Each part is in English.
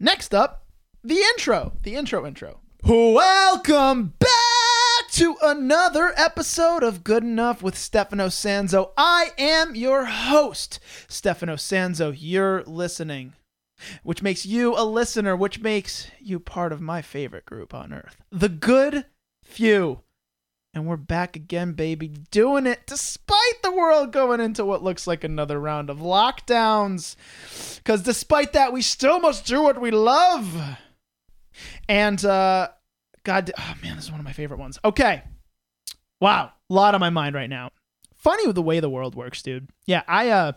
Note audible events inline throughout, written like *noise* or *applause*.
Next up, the intro. The intro intro. Welcome back to another episode of Good Enough with Stefano Sanzo. I am your host, Stefano Sanzo. You're listening, which makes you a listener, which makes you part of my favorite group on earth, the Good Few. And we're back again, baby, doing it despite the world going into what looks like another round of lockdowns. Because despite that, we still must do what we love. And, uh, God, oh man, this is one of my favorite ones. Okay. Wow. A lot on my mind right now. Funny with the way the world works, dude. Yeah, I, uh,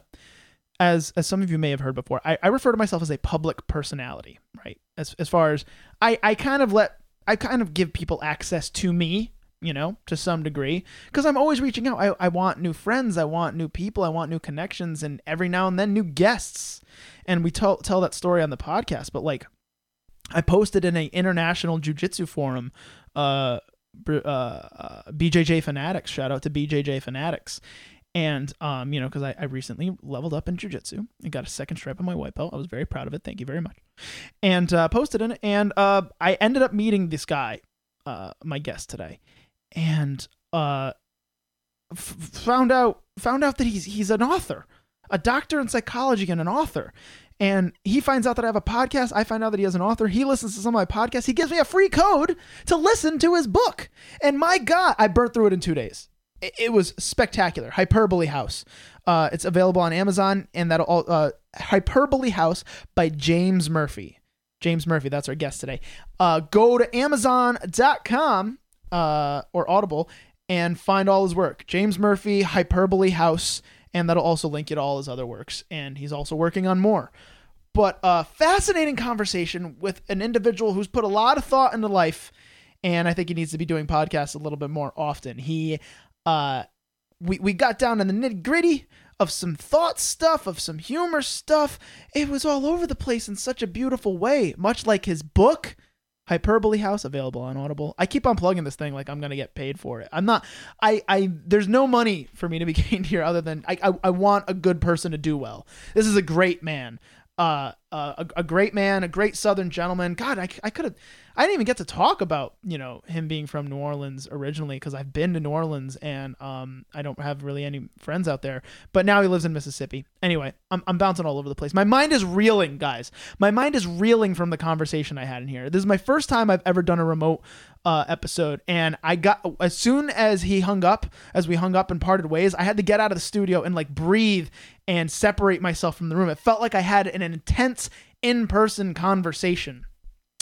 as as some of you may have heard before, I, I refer to myself as a public personality, right? As as far as I, I kind of let I kind of give people access to me you know, to some degree, because I'm always reaching out. I, I want new friends, I want new people, I want new connections, and every now and then new guests. And we tell tell that story on the podcast, but like, I posted in a international jujitsu forum, uh, uh, uh, BJJ Fanatics. Shout out to BJJ Fanatics. And um, you know, because I, I recently leveled up in jujitsu and got a second stripe on my white belt. I was very proud of it. Thank you very much. And uh, posted in it, and uh, I ended up meeting this guy, uh, my guest today and uh, f- found out found out that he's he's an author, a doctor in psychology and an author. And he finds out that I have a podcast. I find out that he has an author. He listens to some of my podcasts. He gives me a free code to listen to his book. And my God, I burnt through it in two days. It, it was spectacular. Hyperbole House. Uh, it's available on Amazon, and that'll all uh, Hyperbole House by James Murphy. James Murphy, that's our guest today. Uh, go to Amazon.com uh, or Audible and find all his work. James Murphy, Hyperbole House, and that'll also link you to all his other works. And he's also working on more. But a fascinating conversation with an individual who's put a lot of thought into life, and I think he needs to be doing podcasts a little bit more often. He, uh, we we got down to the nitty gritty of some thought stuff, of some humor stuff. It was all over the place in such a beautiful way, much like his book Hyperbole House available on Audible. I keep on plugging this thing like I'm gonna get paid for it. I'm not. I. I. There's no money for me to be *laughs* gained here other than I. I, I want a good person to do well. This is a great man. Uh, a, a great man, a great Southern gentleman. God, I, I could have, I didn't even get to talk about you know him being from New Orleans originally because I've been to New Orleans and um I don't have really any friends out there. But now he lives in Mississippi. Anyway, I'm I'm bouncing all over the place. My mind is reeling, guys. My mind is reeling from the conversation I had in here. This is my first time I've ever done a remote uh, episode, and I got as soon as he hung up, as we hung up and parted ways, I had to get out of the studio and like breathe and separate myself from the room. It felt like I had an intense in person conversation.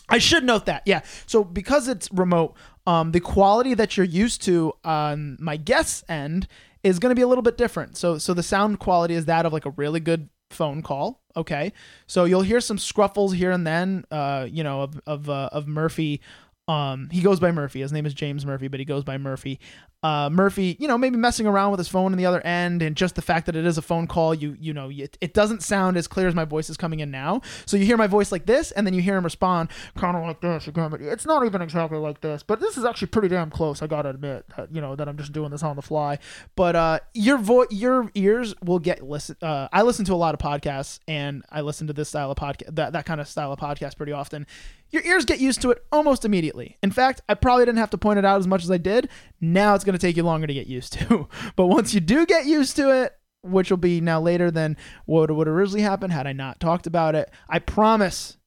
I should note that, yeah. So because it's remote, um, the quality that you're used to on my guest's end is going to be a little bit different. So so the sound quality is that of like a really good phone call. Okay, so you'll hear some scruffles here and then, uh, you know, of of uh, of Murphy um, he goes by Murphy. His name is James Murphy, but he goes by Murphy. Uh, Murphy, you know, maybe messing around with his phone on the other end, and just the fact that it is a phone call, you you know, it, it doesn't sound as clear as my voice is coming in now. So you hear my voice like this, and then you hear him respond kind of like this. It's not even exactly like this, but this is actually pretty damn close. I gotta admit, that, you know, that I'm just doing this on the fly. But uh, your voice, your ears will get listen. Uh, I listen to a lot of podcasts, and I listen to this style of podcast, that that kind of style of podcast pretty often your ears get used to it almost immediately. In fact, I probably didn't have to point it out as much as I did. Now it's going to take you longer to get used to. *laughs* but once you do get used to it, which will be now later than what would originally happen had I not talked about it, I promise,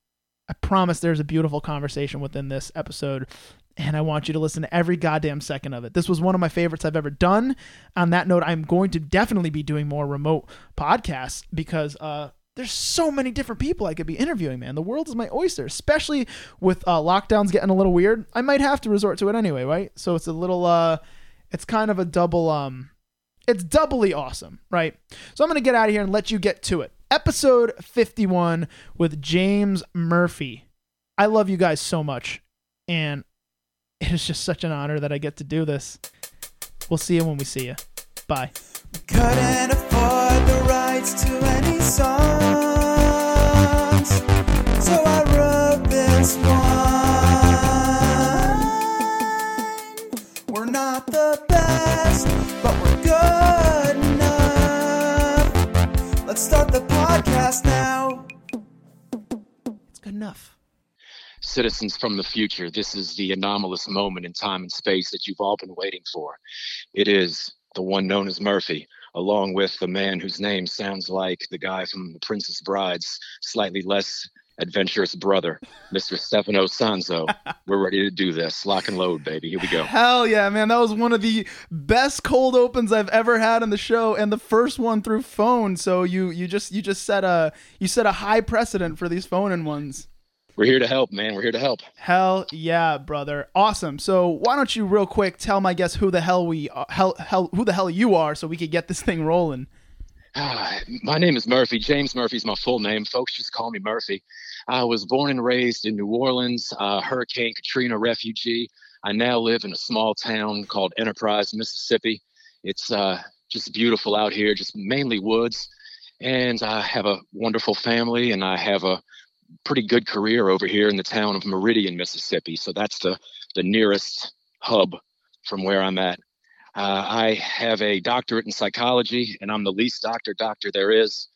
I promise there's a beautiful conversation within this episode. And I want you to listen to every goddamn second of it. This was one of my favorites I've ever done. On that note, I'm going to definitely be doing more remote podcasts because uh, there's so many different people I could be interviewing, man. The world is my oyster, especially with uh, lockdowns getting a little weird. I might have to resort to it anyway, right? So it's a little, uh, it's kind of a double, um, it's doubly awesome, right? So I'm to get out of here and let you get to it. Episode 51 with James Murphy. I love you guys so much, and it is just such an honor that I get to do this. We'll see you when we see you. Bye to any songs, so I wrote this one. We're not the best, but we're good enough. Let's start the podcast now. It's good enough citizens from the future. This is the anomalous moment in time and space that you've all been waiting for. It is the one known as Murphy, along with the man whose name sounds like the guy from The Princess Bride's slightly less adventurous brother, Mr. Stefano Sanzo. *laughs* We're ready to do this. Lock and load, baby. Here we go. Hell yeah, man. That was one of the best cold opens I've ever had on the show and the first one through phone. So you you just you just set a you set a high precedent for these phone in ones. We're here to help, man. We're here to help. Hell yeah, brother. Awesome. So why don't you real quick tell my guests who the hell we are, hell, hell who the hell you are so we could get this thing rolling. Ah, my name is Murphy. James Murphy's my full name. Folks just call me Murphy. I was born and raised in New Orleans, uh, Hurricane Katrina refugee. I now live in a small town called Enterprise, Mississippi. It's uh, just beautiful out here, just mainly woods. And I have a wonderful family, and I have a pretty good career over here in the town of Meridian, Mississippi. So that's the, the nearest hub from where I'm at. Uh, I have a doctorate in psychology, and I'm the least doctor doctor there is.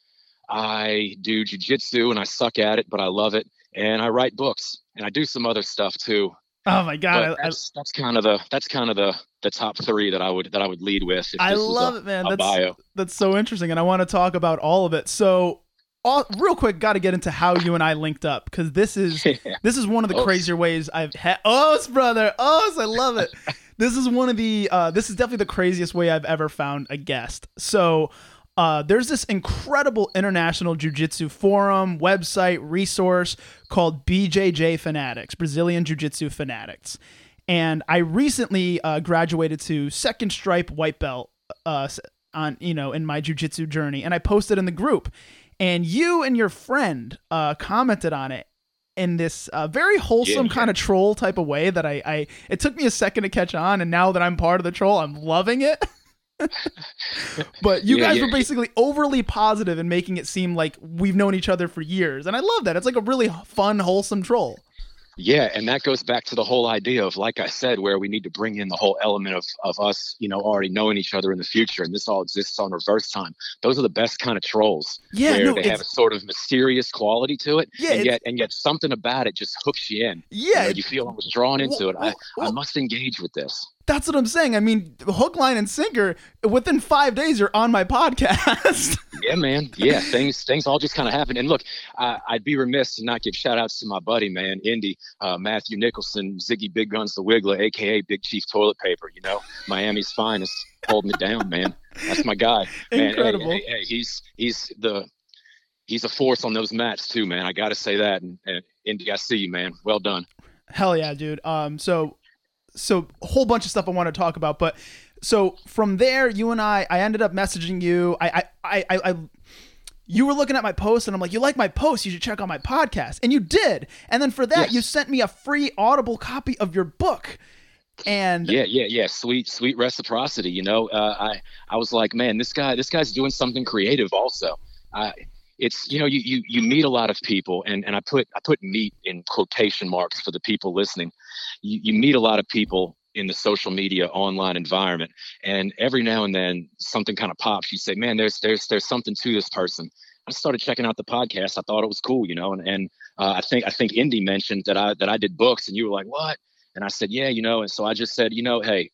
I do jujitsu, and I suck at it, but I love it. And I write books, and I do some other stuff too. Oh my god, that's, that's, kind of the that's kind of the the top three that I would that I would lead with. I love a, it, man. That's bio. that's so interesting, and I want to talk about all of it. So all, real quick, got to get into how you and I linked up because this is *laughs* yeah. this is one of the crazier ways I've had. Oh, brother, oh, I love it. *laughs* this is one of the uh, this is definitely the craziest way I've ever found a guest. So. Uh, there's this incredible international jiu-jitsu forum website resource called bjj fanatics brazilian jiu-jitsu fanatics and i recently uh, graduated to second stripe white belt uh, on you know in my jiu-jitsu journey and i posted in the group and you and your friend uh, commented on it in this uh, very wholesome yeah, kind of troll type of way that I, I it took me a second to catch on and now that i'm part of the troll i'm loving it. *laughs* But you yeah, guys yeah, were basically overly positive and making it seem like we've known each other for years and i love that. It's like a really fun wholesome troll yeah, and that goes back to the whole idea of, like I said, where we need to bring in the whole element of of us, you know, already knowing each other in the future, and this all exists on reverse time. Those are the best kind of trolls. Yeah, where no, they have a sort of mysterious quality to it. Yeah, and yet and yet something about it just hooks you in. Yeah, you, know, you feel almost drawn into well, it. I, well, I must engage with this. That's what I'm saying. I mean, hook, line, and sinker. Within five days, you're on my podcast. *laughs* yeah, man. Yeah, things things all just kind of happen. And look, I, would be remiss to not give shout outs to my buddy, man, Indy, uh, Matthew Nicholson, Ziggy Big Guns the Wiggler, aka Big Chief Toilet Paper. You know, Miami's finest, holding it down, man. That's my guy. Man, Incredible. Hey, hey, hey, he's he's the he's a force on those mats too, man. I got to say that. And, and Indy, I see you, man. Well done. Hell yeah, dude. Um, so so a whole bunch of stuff I want to talk about, but so from there, you and I, I ended up messaging you. I, I, I, I, you were looking at my post, and I'm like, you like my post? You should check out my podcast, and you did. And then for that, yes. you sent me a free Audible copy of your book. And yeah, yeah, yeah, sweet, sweet reciprocity. You know, uh, I, I was like, man, this guy, this guy's doing something creative. Also, I, it's you know you, you you meet a lot of people and and i put i put meet in quotation marks for the people listening. You, you meet a lot of people in the social media online environment and every now and then something kind of pops. You say man there's there's there's something to this person. I started checking out the podcast. I thought it was cool you know and, and uh, i think i think indy mentioned that i that i did books and you were like what? And i said yeah you know and so i just said you know hey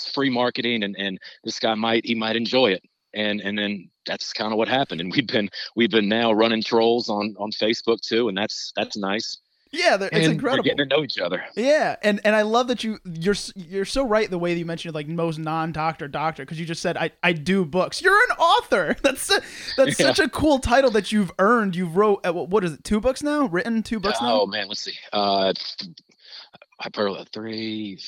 it's free marketing and and this guy might he might enjoy it. And and then that's kind of what happened and we've been we've been now running trolls on on facebook too and that's that's nice yeah, it's and incredible. We're getting to know each other. Yeah, and and I love that you you're you're so right the way that you mentioned like most non-doctor doctor because you just said I I do books. You're an author. *laughs* That's a, that's yeah. such a cool title that you've earned. You've wrote uh, what is it? Two books now? Written two books now? Oh man, let's see. Uh, I probably three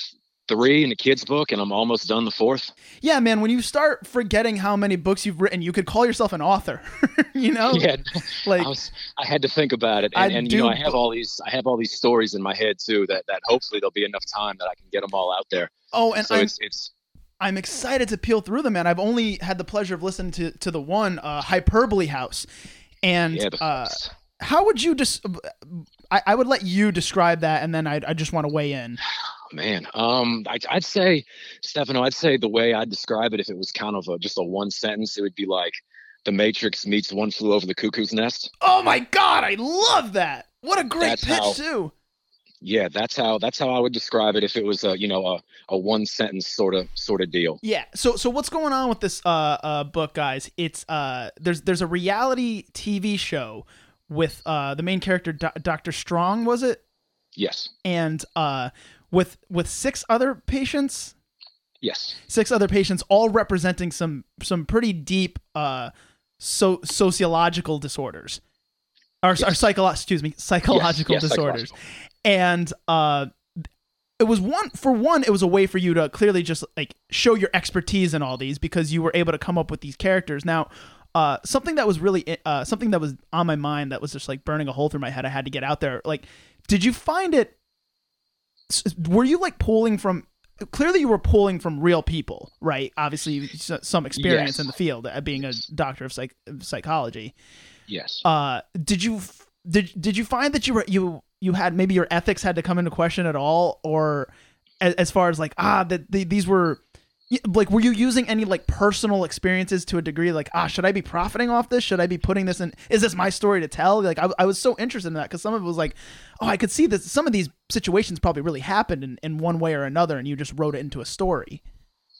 three in the kids book and i'm almost done the fourth yeah man when you start forgetting how many books you've written you could call yourself an author *laughs* you know yeah *laughs* like I, was, I, had to think about it and, and you know i have all these i have all these stories in my head too that that hopefully there'll be enough time that i can get them all out there oh and so I'm, it's it's I'm excited to peel through them, man. I've only had the pleasure of listening to to the one uh, Hyperbole House, and yeah, uh, how would you just? I, I would let you describe that, and then I I just want to weigh in. Man. Um, I, would say, Stefano, I'd say the way I'd describe it, if it was kind of a, just a one sentence, it would be like The Matrix meets One Flew Over the Cuckoo's Nest. Oh my God, I love that! What a great That's pitch, how, too. Yeah, that's how that's how I would describe it if it was a you know a, a one sentence sort of sort of deal. Yeah. So so what's going on with this uh, uh book, guys? It's uh there's there's a reality TV show with uh the main character Do- Dr. Strong, was it? Yes. And uh with with six other patients, Yes. six other patients, all representing some some pretty deep uh so sociological disorders. Or, or Yes. psycho excuse me, psychological yes, disorders. psychological. and uh it was one for one it was a way for you to clearly just like show your expertise in all these because you were able to come up with these characters now uh something that was really uh something that was on my mind that was just like burning a hole through my head i had to get out there like did you find it were you like pulling from clearly you were pulling from real people right? Obviously some experience Yes. in the field uh, being a doctor of psych- psychology. Yes. uh did you did did you find that you were you you had maybe your ethics had to come into question at all? Or as, as far as like ah that the, these were like were you using any like personal experiences to a degree like ah should i be profiting off this? Should i be putting this in is this my story to tell? Like i, I was so interested in that because some of it was like oh i could see that some of these situations probably really happened in, in one way or another and you just wrote it into a story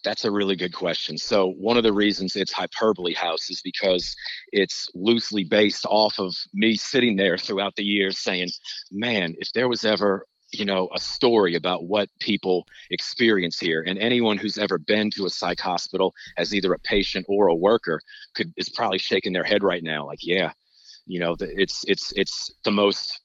That's a really good question. So one of the reasons it's Hyperbole House is because it's loosely based off of me sitting there throughout the years saying, man, if there was ever you know a story about what people experience here and anyone who's ever been to a psych hospital as either a patient or a worker could is probably shaking their head right now like yeah you know the, it's it's it's the most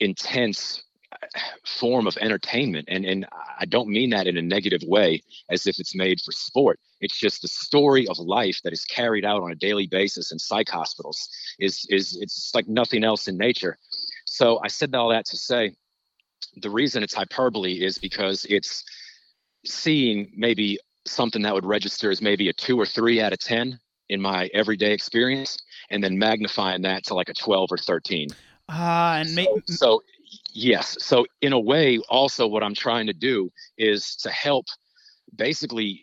intense uh, form of entertainment and and I don't mean that in a negative way as if it's made for sport. It's just the story of life that is carried out on a daily basis in psych hospitals is is it's like nothing else in nature. So I said all that to say the reason it's hyperbole is because it's seeing maybe something that would register as maybe a two or three out of 10 in my everyday experience and then magnifying that to like a 12 or 13 ah and ma- so, so yes. So in a way also what i'm trying to do is to help basically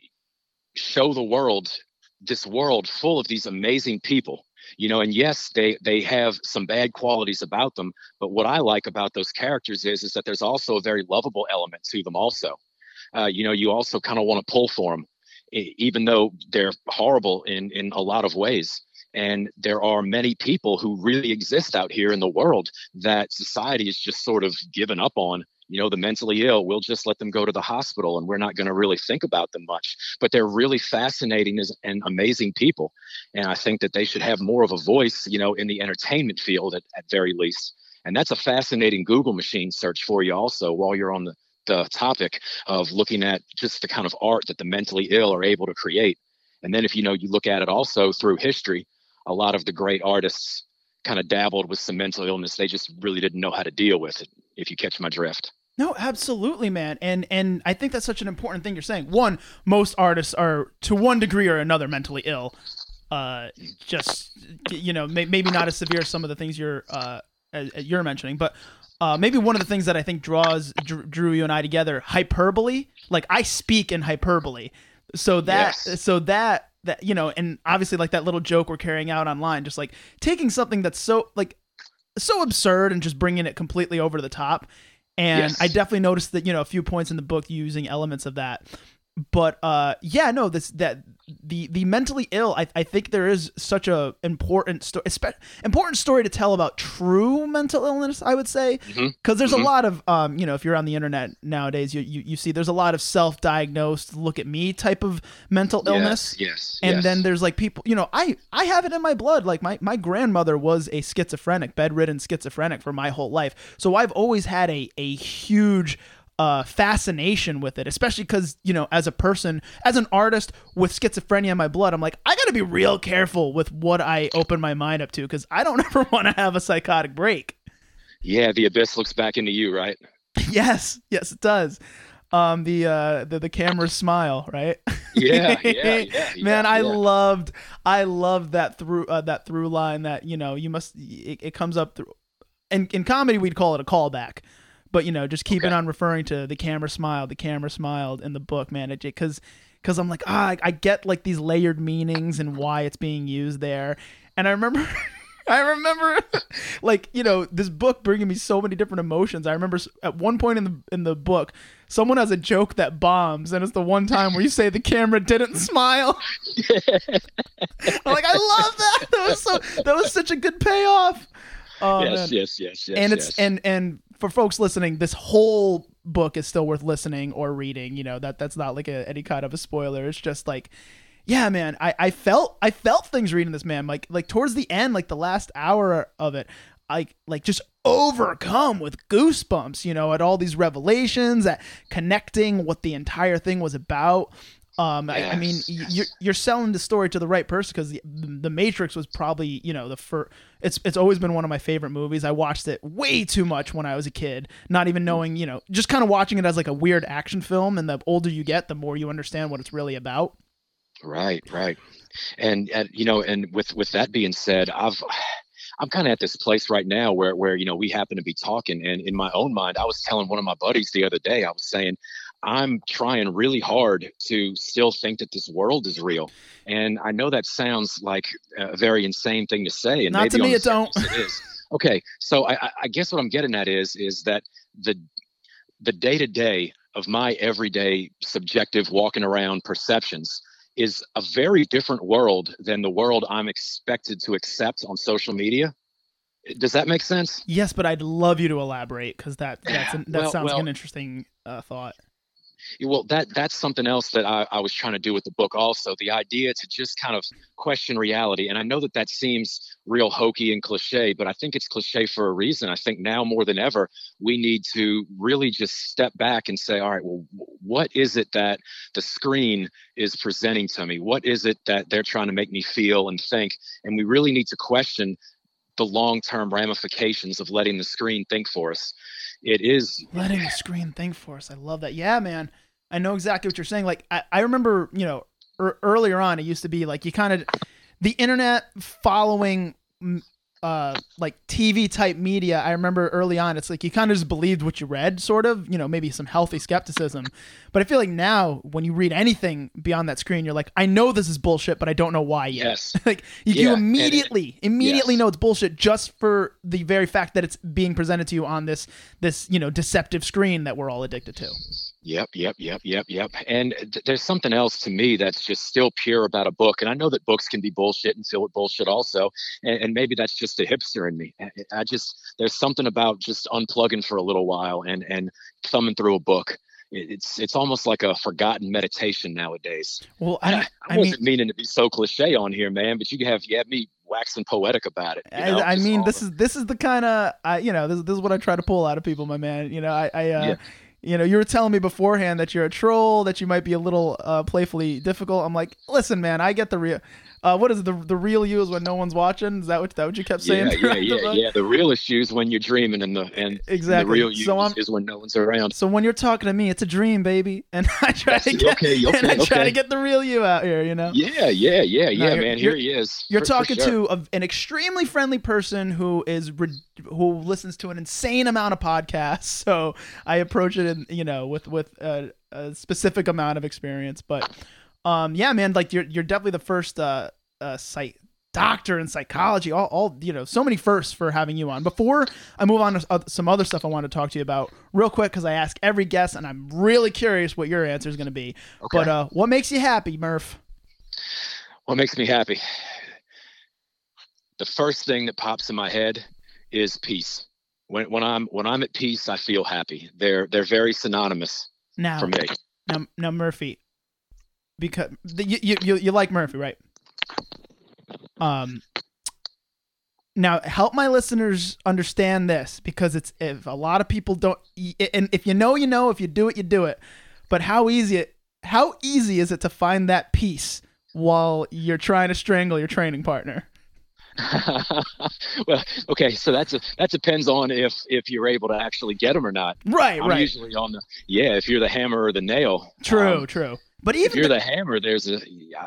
show the world this world full of these amazing people you know and yes they they have some bad qualities about them but what i like about those characters is is that there's also a very lovable element to them also. Uh, you know you also kind of want to pull for them even though they're horrible in in a lot of ways and there are many people who really exist out here in the world that society has just sort of given up on. You know the mentally ill we'll just let them go to the hospital and we're not going to really think about them much. But they're really fascinating and amazing people. And i think that they should have more of a voice you know in the entertainment field at, at very least. And that's a fascinating google machine search for you also while you're on the, the topic of looking at just the kind of art that the mentally ill are able to create. And then if you know you look at it also through history a lot of the great artists kind of dabbled with some mental illness they just really didn't know how to deal with it if you catch my drift No, absolutely, man. And and I think that's such an important thing you're saying. One, most artists are to one degree or another mentally ill. Uh, just you know, may, maybe not as severe as some of the things you're uh as, as you're mentioning, but uh, maybe one of the things that I think draws drew, drew you and I together, hyperbole. Like I speak in hyperbole, so that Yes. so that that you know, and obviously like that little joke we're carrying out online, just like taking something that's so like so absurd and just bringing it completely over to the top. And Yes. I definitely noticed that you know a few points in the book using elements of that. But uh, yeah, no, this that the the mentally ill. I, I think there is such a important story, important story to tell about true mental illness. I would say because there's Mhm. a lot of um, you know, if you're on the internet nowadays, you, you you see there's a lot of self-diagnosed, look at me type of mental illness yes yes and yes. then there's like people you know i i have it in my blood like my my grandmother was a schizophrenic bedridden schizophrenic for my whole life so i've always had a a huge uh fascination with it especially because you know as a person as an artist with schizophrenia in my blood i'm like i gotta be real careful with what i open my mind up to because i don't *laughs* ever want to have a psychotic break. Yeah the abyss looks back into you right? *laughs* Yes yes it does. Um the uh the, the camera smile right? *laughs* Yeah yeah, yeah man yeah, i yeah. loved i loved that through uh, that through line that you know you must it, it comes up through in, in comedy we'd call it a callback but you know just keeping Okay. on referring to the camera smiled the camera smiled in the book man it because because i'm like ah I, I get like these layered meanings and why it's being used there and i remember *laughs* I remember, *laughs* like you know, this book bringing me so many different emotions. I remember at one point in the in the book, someone has a joke that bombs, and it's the one time where you say the camera didn't smile. *laughs* I'm like, I love that. That was so. That was such a good payoff. Oh, yes, yes, yes, yes. And it's yes. and and for folks listening, this whole book is still worth listening or reading. You know that that's not like a, any kind of a spoiler. It's just like, yeah, man. I I felt I felt things reading this man. Like like towards the end, like the last hour of it, I like just overcome with goosebumps. You know, at all these revelations, at connecting what the entire thing was about. Um, yes. I, I, mean, you're you're selling the story to the right person because the, the Matrix was probably you know the first. It's it's always been one of my favorite movies. I watched it way too much when I was a kid, not even knowing you know, just kind of watching it as like a weird action film. And the older you get, the more you understand what it's really about. Right, right, and and you know, and with with that being said, I've. I'm kind of at this place right now where where you know we happen to be talking, and in my own mind, I was telling one of my buddies the other day, I was saying, I'm trying really hard to still think that this world is real. And I know that sounds like a very insane thing to say. And Not maybe to me, it don't. It is. Okay, so I, I guess what I'm getting at is is that the the day to day of my everyday subjective walking around perceptions is a very different world than the world I'm expected to accept on social media. Does that make sense? Yes, but I'd love you to elaborate because that that's an, that well, sounds well, like an interesting uh, thought well that that's something else that I, I was trying to do with the book also the idea to just kind of question reality and i know that that seems real hokey and cliche but i think it's cliche for a reason i think now more than ever we need to really just step back and say all right well what is it that the screen is presenting to me what is it that they're trying to make me feel and think and we really need to question the long-term ramifications of letting the screen think for us it is letting the screen think for us. I love that. Yeah, man. I know exactly what you're saying. Like I, I remember, you know, er, earlier on, it used to be like you kind of the internet following uh like TV type media, I remember early on, it's like you kind of just believed what you read, sort of, you know, maybe some healthy skepticism. But I feel like now when you read anything beyond that screen, you're like, I know this is bullshit, but I don't know why yet. Yes. *laughs* like you, yeah, you immediately, it, immediately yes. know it's bullshit just for the very fact that it's being presented to you on this this, you know, deceptive screen that we're all addicted to. Yep, yep, yep, yep, yep. And th- there's something else to me that's just still pure about a book. And I know that books can be bullshit and filled with bullshit also. And, and maybe that's just a hipster in me. I, I just there's something about just unplugging for a little while and and thumbing through a book it's it's almost like a forgotten meditation nowadays. Well, I, I, I wasn't mean, meaning to be so cliche on here, man, but you have you have me waxing poetic about it. You know, I, I mean, this is this is the kind of I you know this this is what I try to pull out of people, my man. You know, I I uh, yeah you know, you were telling me beforehand that you're a troll, that you might be a little uh, playfully difficult. I'm like, listen, man, I get the real. Uh, what is it, the the real you is when no one's watching? Is that what that what you kept saying? Yeah, *laughs* yeah, yeah, yeah. The real issue is when you're dreaming, and the and exactly the real you so is, when no one's around. So when you're talking to me, it's a dream, baby, *laughs* and I try That's, to get okay, okay, *laughs* and I try to get the real you out here. You know? Yeah, yeah, yeah, yeah, man. Here he is. You're for, talking for sure. to a, an extremely friendly person who is who listens to an insane amount of podcasts. So I approach it, in, you know, with with a, a specific amount of experience, but. Um, yeah, man, like you're you're definitely the first uh, uh, psych doctor in psychology, all, all you know, so many firsts for having you on. Before I move on to some other stuff I want to talk to you about, real quick, because I ask every guest, and I'm really curious what your answer is going to be. Okay. But uh, what makes you happy, Murph? What makes me happy? The first thing that pops in my head is peace. When, when I'm when I'm at peace, I feel happy. They're they're very synonymous now, for me. Now, now Murphy, because you, you you like Murphy, right? Um, now help my listeners understand this because it's if a lot of people don't and if you know you know if you do it you do it. But how easy it how easy is it to find that peace while you're trying to strangle your training partner? *laughs* Well okay so that's a that depends on if if you're able to actually get them or not. Right I'm right. usually on the yeah if you're the hammer or the nail. True um, true but even if you're the, the, hammer, there's a.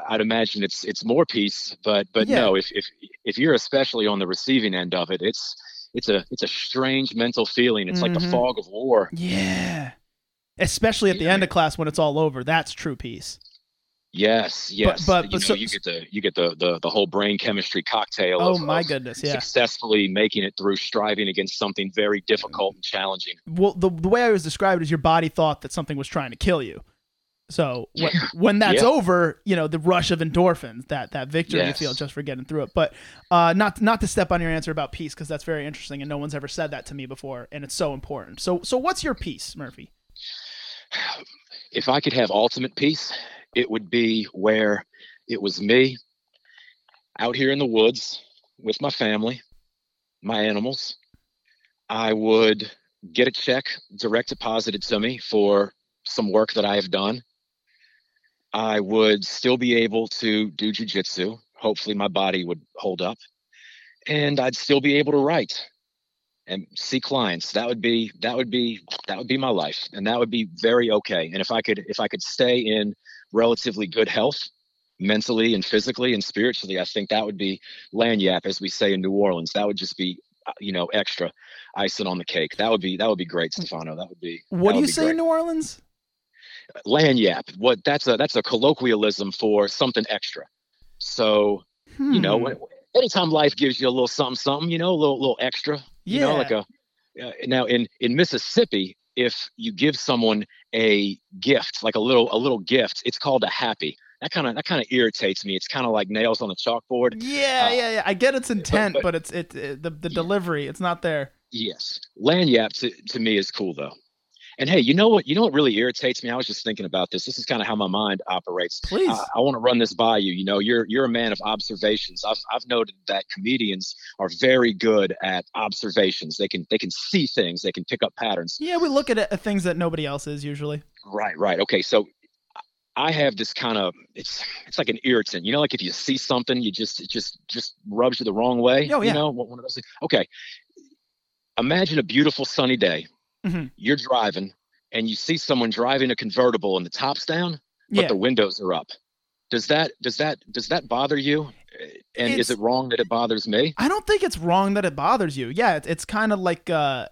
I'd imagine it's it's more peace, but but yeah. no, if if if you're especially on the receiving end of it, it's it's a it's a strange mental feeling. It's mm-hmm. like the mm-hmm. fog of war. Yeah, especially at the end of class when it's all over. That's true peace. Yes, yes. but- you but know, so- you get the you get the the, the whole brain chemistry cocktail. Oh of, my of goodness, yeah. Successfully making it through striving against something very difficult and challenging. Well, the the way I was described is your body thought that something was trying to kill you. So when, when that's Yeah. over, you know the rush of endorphins, that that victory you feel just for getting through it. But uh, not not to step on your answer about peace because that's very interesting and no one's ever said that to me before, and it's so important. So so what's your peace, Murphy? *sighs* If I could have ultimate peace, it would be where it was me out here in the woods with my family, my animals. I would get a check direct deposited to me for some work that I have done. I would still be able to do jujitsu. Hopefully, my body would hold up, and I'd still be able to write and see clients. That would be that would be that would be my life, and that would be very okay. And if I could if I could stay in relatively good health, mentally and physically and spiritually, I think that would be lagniappe, as we say in New Orleans. That would just be uh, you know extra icing on the cake. That would be that would be great, Stefano. That would be What do you say great in New Orleans? Lanyap what that's a that's a colloquialism for something extra so you know Hmm. anytime life gives you a little something something you know a little little extra you know like a uh, now in in mississippi if you give someone a gift like a little a little gift it's called a happy that kind of that kind of irritates me it's kind of like nails on a chalkboard yeah, uh, yeah, yeah. I get its intent, but, but- it's it, it the the Yeah. delivery. It's not there. Yes, lagniappe to, to me is cool though. And hey, you know what? You know what really irritates me? I was just thinking about this. This is kind of how my mind operates. Please. I, I want to run this by you. You know, you're you're a man of observations. I've I've noted that comedians are very good at observations. They can they can see things. They can pick up patterns. yeah, we look at it, at things that nobody else is usually. Right, right. Okay, so I have this kind of it's it's like an irritant. You know, like if you see something, you just it just just rubs you the wrong way. Oh, yeah. You know, one one of those things. Okay. Imagine a beautiful sunny day. Mhm. You're driving and you see someone driving a convertible and the top's down, but Yeah. the windows are up. Does that does that does that bother you? And It's- is it wrong that it bothers me? I don't think it's wrong that it bothers you. Yeah, it's, it's kind of like uh,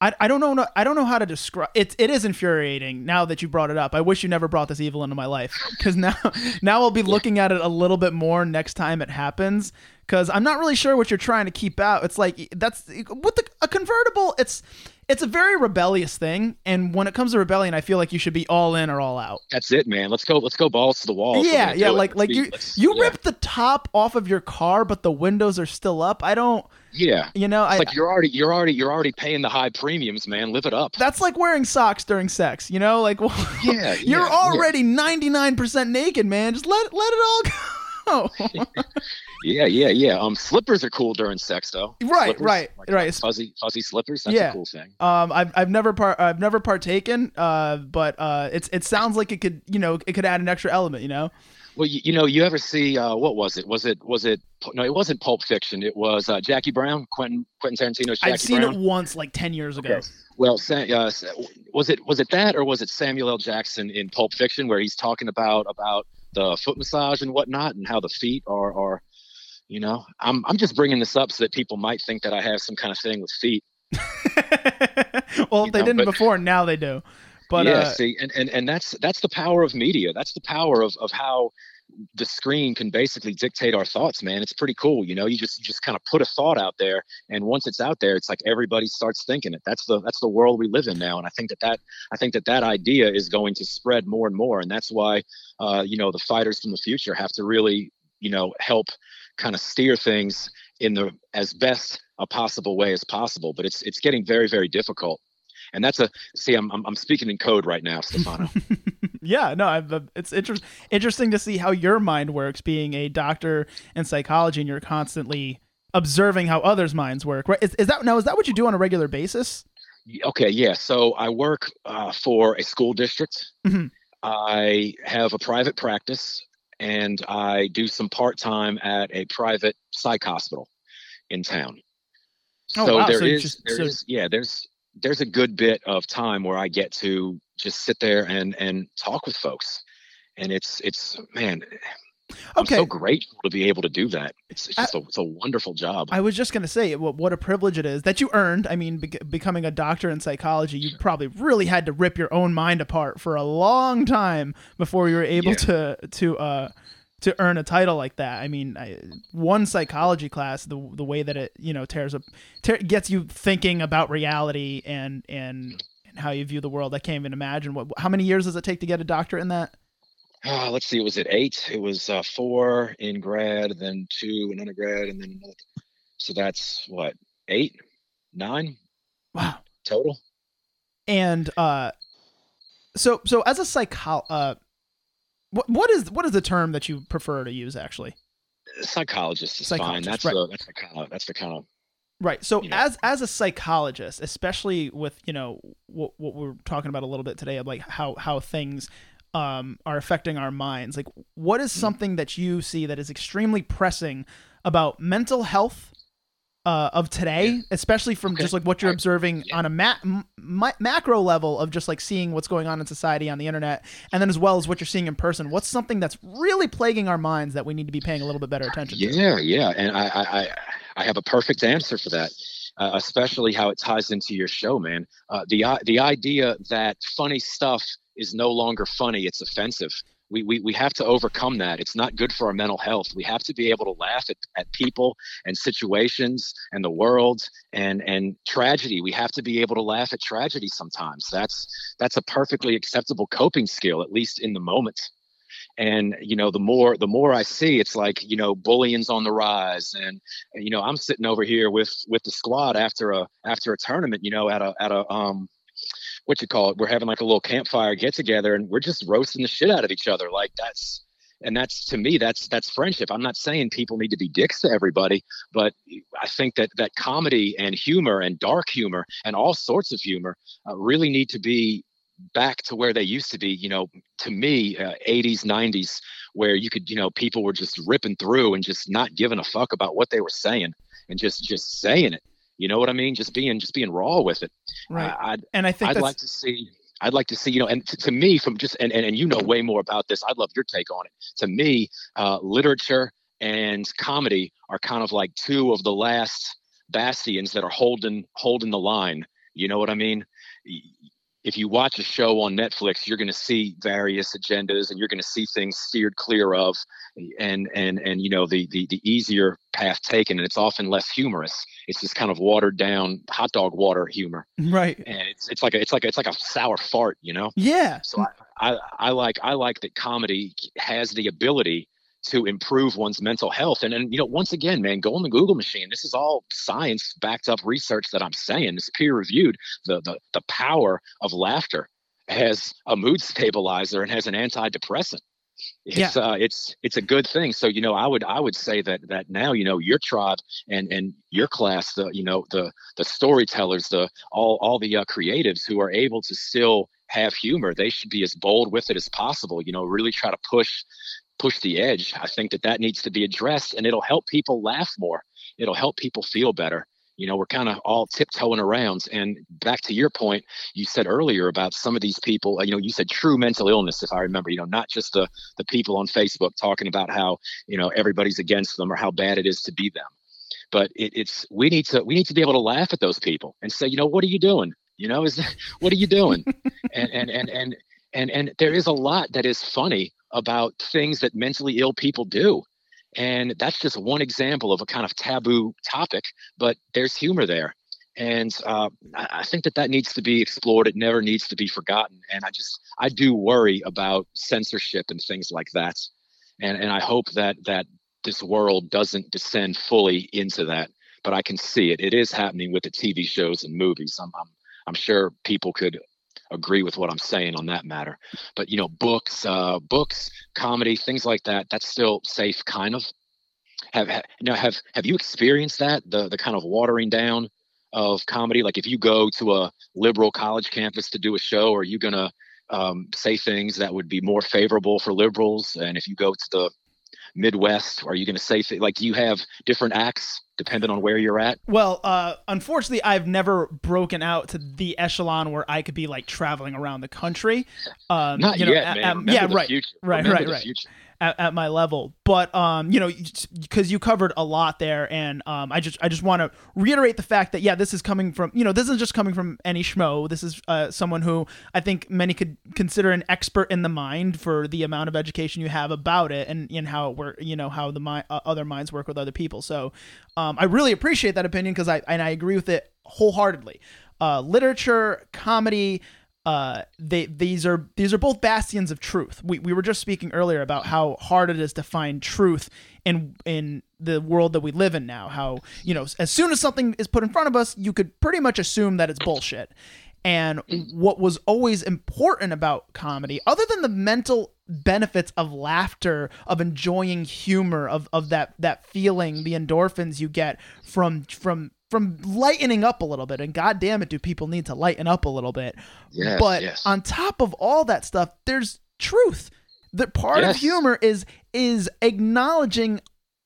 I, I don't know I don't know how to describe it. It is infuriating now that you brought it up. I wish you never brought this evil into my life because now *laughs* now I'll be looking at it a little bit more next time it happens because I'm not really sure what you're trying to keep out. It's like that's with the, a convertible. It's it's a very rebellious thing, and when it comes to rebellion, I feel like you should be all in or all out. That's it, man. Let's go. Let's go balls to the wall. yeah, yeah, like like you you yeah. ripped the top off of your car, but the windows are still up. I don't, Yeah. you know, I like you're already you're already you're already paying the high premiums, man. Live it up. that's like wearing socks during sex. You know, like *laughs* well, Yeah, you're yeah, yeah. already nine percent naked, man. Just let let it all *laughs* go. *laughs* Yeah, yeah, yeah. Um, slippers are cool during sex, though. Right, Slippers, right, like, right. like fuzzy, fuzzy slippers. That's Yeah. a cool thing. um, I've I've never par- I've never partaken. Uh, but uh, it's it sounds like it could you know it could add an extra element. You know. Well, you, you know, you ever see uh, what was it? Was it was it? No, it wasn't Pulp Fiction. It was uh, Jackie Brown, Quentin Quentin Tarantino's Jackie I've seen Brown. it once, like ten years ago. Okay. Well, uh, was it was it that or was it Samuel L. Jackson in Pulp Fiction where he's talking about about the foot massage and whatnot and how the feet are are, you know, I'm I'm just bringing this up so that people might think that I have some kind of thing with feet. *laughs* well, if they know, didn't but- before, now they do. But yeah, uh, see, and, and and that's that's the power of media. That's the power of of how the screen can basically dictate our thoughts, man. It's pretty cool, you know. You just you just kind of put a thought out there, and once it's out there, it's like everybody starts thinking it. That's the that's the world we live in now, and I think that that I think that that idea is going to spread more and more, and that's why uh, you know the fighters from the future have to really you know help kind of steer things in the as best a possible way as possible. But it's it's getting very very difficult. And that's a see. I'm I'm, I'm speaking in code right now, Stefano. *laughs* yeah, no, I've, it's inter- interesting to see how your mind works, being a doctor in psychology, and you're constantly observing how others' minds work. Right? Is, is that now? Is that what you do on a regular basis? okay, yeah. So I work uh, for a school district. Mhm. I have a private practice, and I do some part time at a private psych hospital in town. Oh, so wow. there So is, just- there so- is- yeah, there's there's a good bit of time where I get to just sit there and and talk with folks, and it's it's man, Okay. I'm so grateful to be able to do that. It's, it's just a, it's a wonderful job. I was just going to say what, what a privilege it is that you earned. I mean, be- becoming a doctor in psychology, you probably really had to rip your own mind apart for a long time before you were able Yeah. to to uh to earn a title like that. I mean, I, one psychology class, the the way that it you know tears up, tear, gets you thinking about reality and and and how you view the world. I can't even imagine what. How many years does it take to get a doctorate in that? Uh, let's see, it was at eight. It was uh, four in grad, then two in undergrad, and then another. So that's what eight, nine Wow. total. and uh so so as a psycho uh what what is what is the term that you prefer to use actually Psychologist is fine. That's right. the that's the kind of that's the kind of right so You know. as as a psychologist especially with you know what what we're talking about a little bit today of like how how things um are affecting our minds like what Mm-hmm. something that you see that is extremely pressing about mental health uh, of today, especially from Okay. just like what you're I- observing yeah. on a ma- macro level of just like seeing what's going on in society on the internet, and then as well as what you're seeing in person. What's something that's really plaguing our minds that we need to be paying a little bit better attention to? Yeah, yeah, and I, I, I, I have a perfect answer for that, uh, especially how it ties into your show, man. Uh, the i- the idea that funny stuff is no longer funny; it's offensive. We, we, we have to overcome that. It's not good for our mental health. We have to be able to laugh at, at people and situations and the world and and tragedy. We have to be able to laugh at tragedy sometimes. That's that's a perfectly acceptable coping skill, at least in the moment and you know the more the more i see it's like you know bullying's on the rise and you know i'm sitting over here with with the squad after a after a tournament you know at a at a um what you call it we're having like a little campfire get together and we're just roasting the shit out of each other. Like that's and that's to me that's that's friendship. I'm not saying people need to be dicks to everybody but i think that that comedy and humor and dark humor and all sorts of humor uh, really need to be back to where they used to be you know to me uh, 80s 90s where you could you know people were just ripping through and just not giving a fuck about what they were saying and just just saying it you know what i mean? Just being just being raw with it. Right. I'd, and I think I'd that's like to see i'd like to see you know and to, to me from just and, and and you know way more about this i'd love your take on it. To me uh, literature and comedy are kind of like two of the last bastions that are holding holding the line. You know what i mean if you watch a show on Netflix, you're going to see various agendas, and you're going to see things steered clear of, and and and you know the the the easier path taken, and it's often less humorous. It's just kind of watered down hot dog water humor, *laughs* right. and it's it's like a, it's like a, it's like a sour fart, you know. Yeah. So I, I I like I like that comedy has the ability to improve one's mental health. And and you know, once again, man, go on the Google machine. This is all science backed up research that I'm saying. It's peer reviewed. The the the power of laughter has a mood *laughs* stabilizer and has an antidepressant. It's uh it's it's a good thing. So you know, I would I would say that that now you know your tribe and and your class, the you know the the storytellers, the all all the uh, creatives who are able to still have humor, they should be as bold with it as possible. You know, really try to push push the edge. I think that that needs to be addressed, and it'll help people laugh more. It'll help people feel better. You know, we're kind of all tiptoeing around. And back to your point, you said earlier about some of these people. uh, You know, you said true mental illness, if I remember. You know, not just the the people on Facebook talking about how you know everybody's against them or how bad it is to be them. But it, it's we need to we need to be able to laugh at those people and say, you know, what are you doing? You know, is what are you doing? *laughs* and and and and and and there is a lot that is funny about things that mentally ill people do. And that's just one example of a kind of taboo topic but there's humor there. And uh, I think that that needs to be explored. It never needs to be forgotten. And i just i do worry about censorship and things like that. And and i hope that that this world doesn't descend fully into that but i can see it. It is happening with the tv shows and movies. I'm i'm, I'm sure people could agree with what i'm saying on that matter. But you know books uh books comedy things like that that's still safe kind of. Have, have you have have you experienced that the the kind of watering down of comedy? Like if you go to a liberal college campus to do a show are you gonna um, say things that would be more favorable for liberals? And if you go to the midwest are you gonna say th- like do you have different acts depending on where you're at? Well, uh, unfortunately, I've never broken out to the echelon where I could be like traveling around the country. Um, Not you know, yet, at, man. At, yeah, right, right, right, right, right at, at, my level. But um, you know, because you covered a lot there, and um, I just I just want to reiterate the fact that yeah, this is coming from you know this is just coming from any schmo. This is uh, someone who I think many could consider an expert in the mind for the amount of education you have about it and in how we're you know how the mind uh, other minds work with other people. So um, I really appreciate that opinion because I and I agree with it wholeheartedly. Uh, literature, comedy, uh, they these are these are both bastions of truth. We, we were just speaking earlier about how hard it is to find truth in in the world that we live in now. How you know as soon as something is put in front of us, you could pretty much assume that it's bullshit. And mm. what was always important about comedy, other than the mental benefits of laughter, of enjoying humor, of, of that that feeling, the endorphins you get from from from lightening up a little bit. And god damn it, do people need to lighten up a little bit. Yes, but yes. on top of all that stuff, there's truth. That part yes. of humor is is acknowledging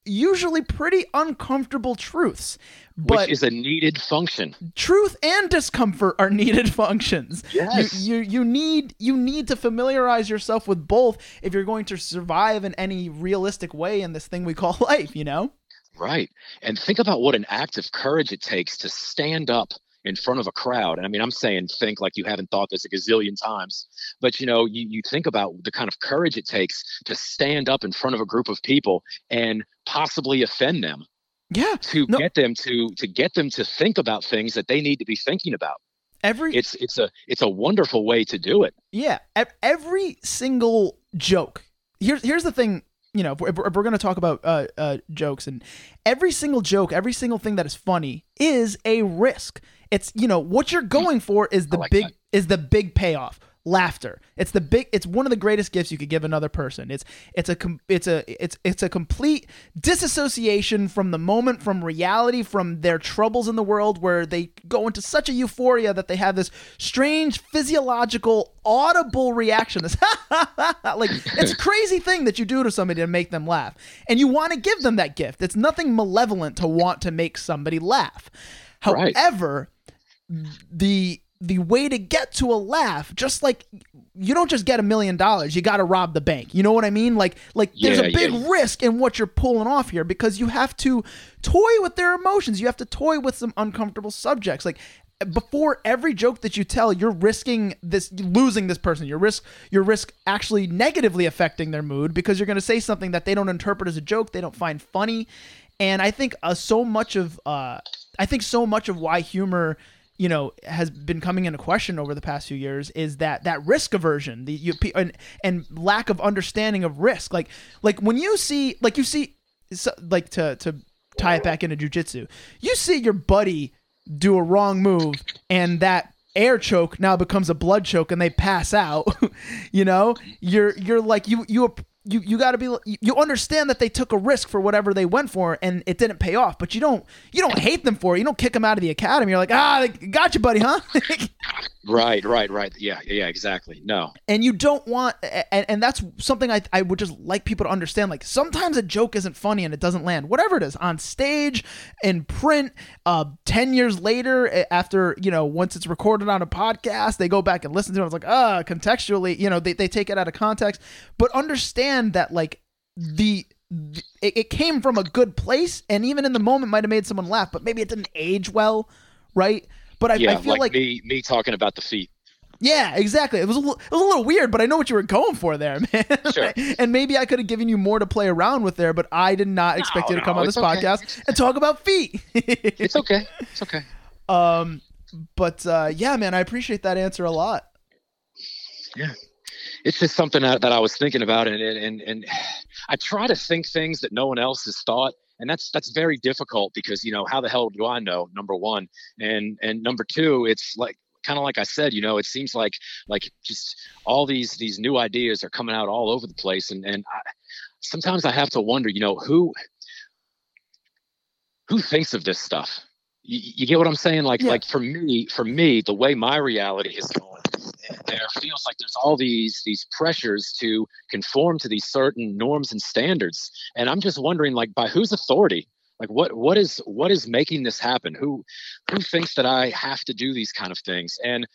usually pretty uncomfortable truths. But Which is a needed function. Truth and discomfort are *laughs* needed functions. Yes. You, you you need you need to familiarize yourself with both if you're going to survive in any realistic way in this thing we call *laughs* life, you know? Right. And think about what an act of courage it takes to stand up in front of a crowd. And I mean, I'm saying think like you haven't thought this a gazillion times, but you know, you, you think about the kind of courage it takes to stand up in front of a group of people and possibly offend them. Yeah. To no. get them to to get them to think about things that they need to be thinking about. Every it's it's a it's a wonderful way to do it. Yeah. Every single joke. Here's here's the thing you know, if we're, if we're going to talk about uh, uh, jokes and every single joke, every single thing that is funny is a risk. It's you know what you're going for is the like big that. is the big payoff laughter. It's the big. It's one of the greatest gifts you could give another person. It's it's a it's a it's it's a complete disassociation from the moment, from reality, from their troubles in the world, where they go into such a euphoria that they have this strange physiological audible reaction. This *laughs* like it's a crazy thing that you do to somebody to make them laugh, and you want to give them that gift. It's nothing malevolent to want to make somebody laugh. However. The the way to get to a laugh, just like you don't just get a million dollars, you got to rob the bank. You know what I mean? Like like there's yeah, a big yeah. risk in what you're pulling off here because you have to toy with their emotions. You have to toy with some uncomfortable subjects. Like before every joke that you tell, you're risking this losing this person. Your risk your risk actually negatively affecting their mood because you're going to say something that they don't interpret as a joke, they don't find funny. And I think uh, so much of uh, I think so much of why humor you know has been coming into question over the past few years is that that risk aversion the you, and, and lack of understanding of risk. Like like when you see like you see like to to tie it back into jujitsu you see your buddy do a wrong move and that air choke now becomes a blood choke and they pass out *laughs* you know? You're you're like you you you you got to be you understand that they took a risk for whatever they went for and it didn't pay off but you don't you don't hate them for it. You don't kick them out of the academy. You're like ah got you buddy huh? *laughs* Right right right. Yeah yeah exactly. No. And you don't want and, and that's something I, I would just like people to understand. Like sometimes a joke isn't funny and it doesn't land. Whatever it is on stage in print uh 10 years later after you know once it's recorded on a podcast they go back and listen to it. It's like ah contextually you know they, they take it out of context. But understand that like the it, it came from a good place and even in the moment might have made someone laugh but maybe it didn't age well right but I, yeah, I feel like, like, me me talking about the feet. Yeah, exactly. It was a little, it was a little weird, but I know what you were going for there, *laughs* man. Sure. and maybe I could have given you more to play around with there, but I did not expect no, you to come no, on this okay. podcast and talk about feet. it's okay. It's okay. *laughs* Um, but uh, yeah, man, I appreciate that answer a lot. Yeah, it's just something that, that I was thinking about, and and and I try to think things that no one else has thought, and that's that's very difficult because you know how the hell do I know? Number one, and and number two, it's like kind of like I said, you know, it seems like like just all these these new ideas are coming out all over the place, and and I, sometimes I have to wonder, you know, who who thinks of this stuff? You, you get what I'm saying? Like yeah. like for me, for me, the way my reality is going there feels like there's all these these pressures to conform to these certain norms and standards. And i'm just wondering like by whose authority like what what is what is making this happen? Who who thinks that i have to do these kind of things? And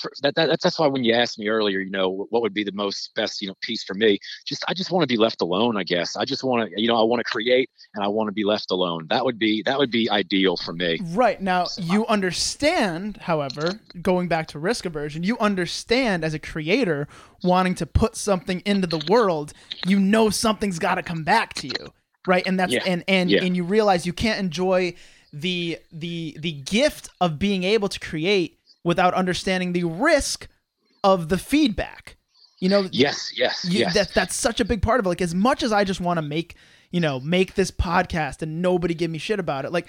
for, that, that that's that's why when you asked me earlier you know what would be the most best you know piece for me just i just want to be left alone i guess. I just want to you know i want to create and i want to be left alone. That would be that would be ideal for me. Right. Now so you I, understand however going back to risk aversion you understand as a creator wanting to put something into the world you know something's got to come back to you right and that's yeah. and and yeah. and you realize you can't enjoy the the the gift of being able to create without understanding the risk of the feedback you know yes yes, you, yes. That, that's such a big part of it like as much as i just want to make you know make this podcast and nobody give me shit about it like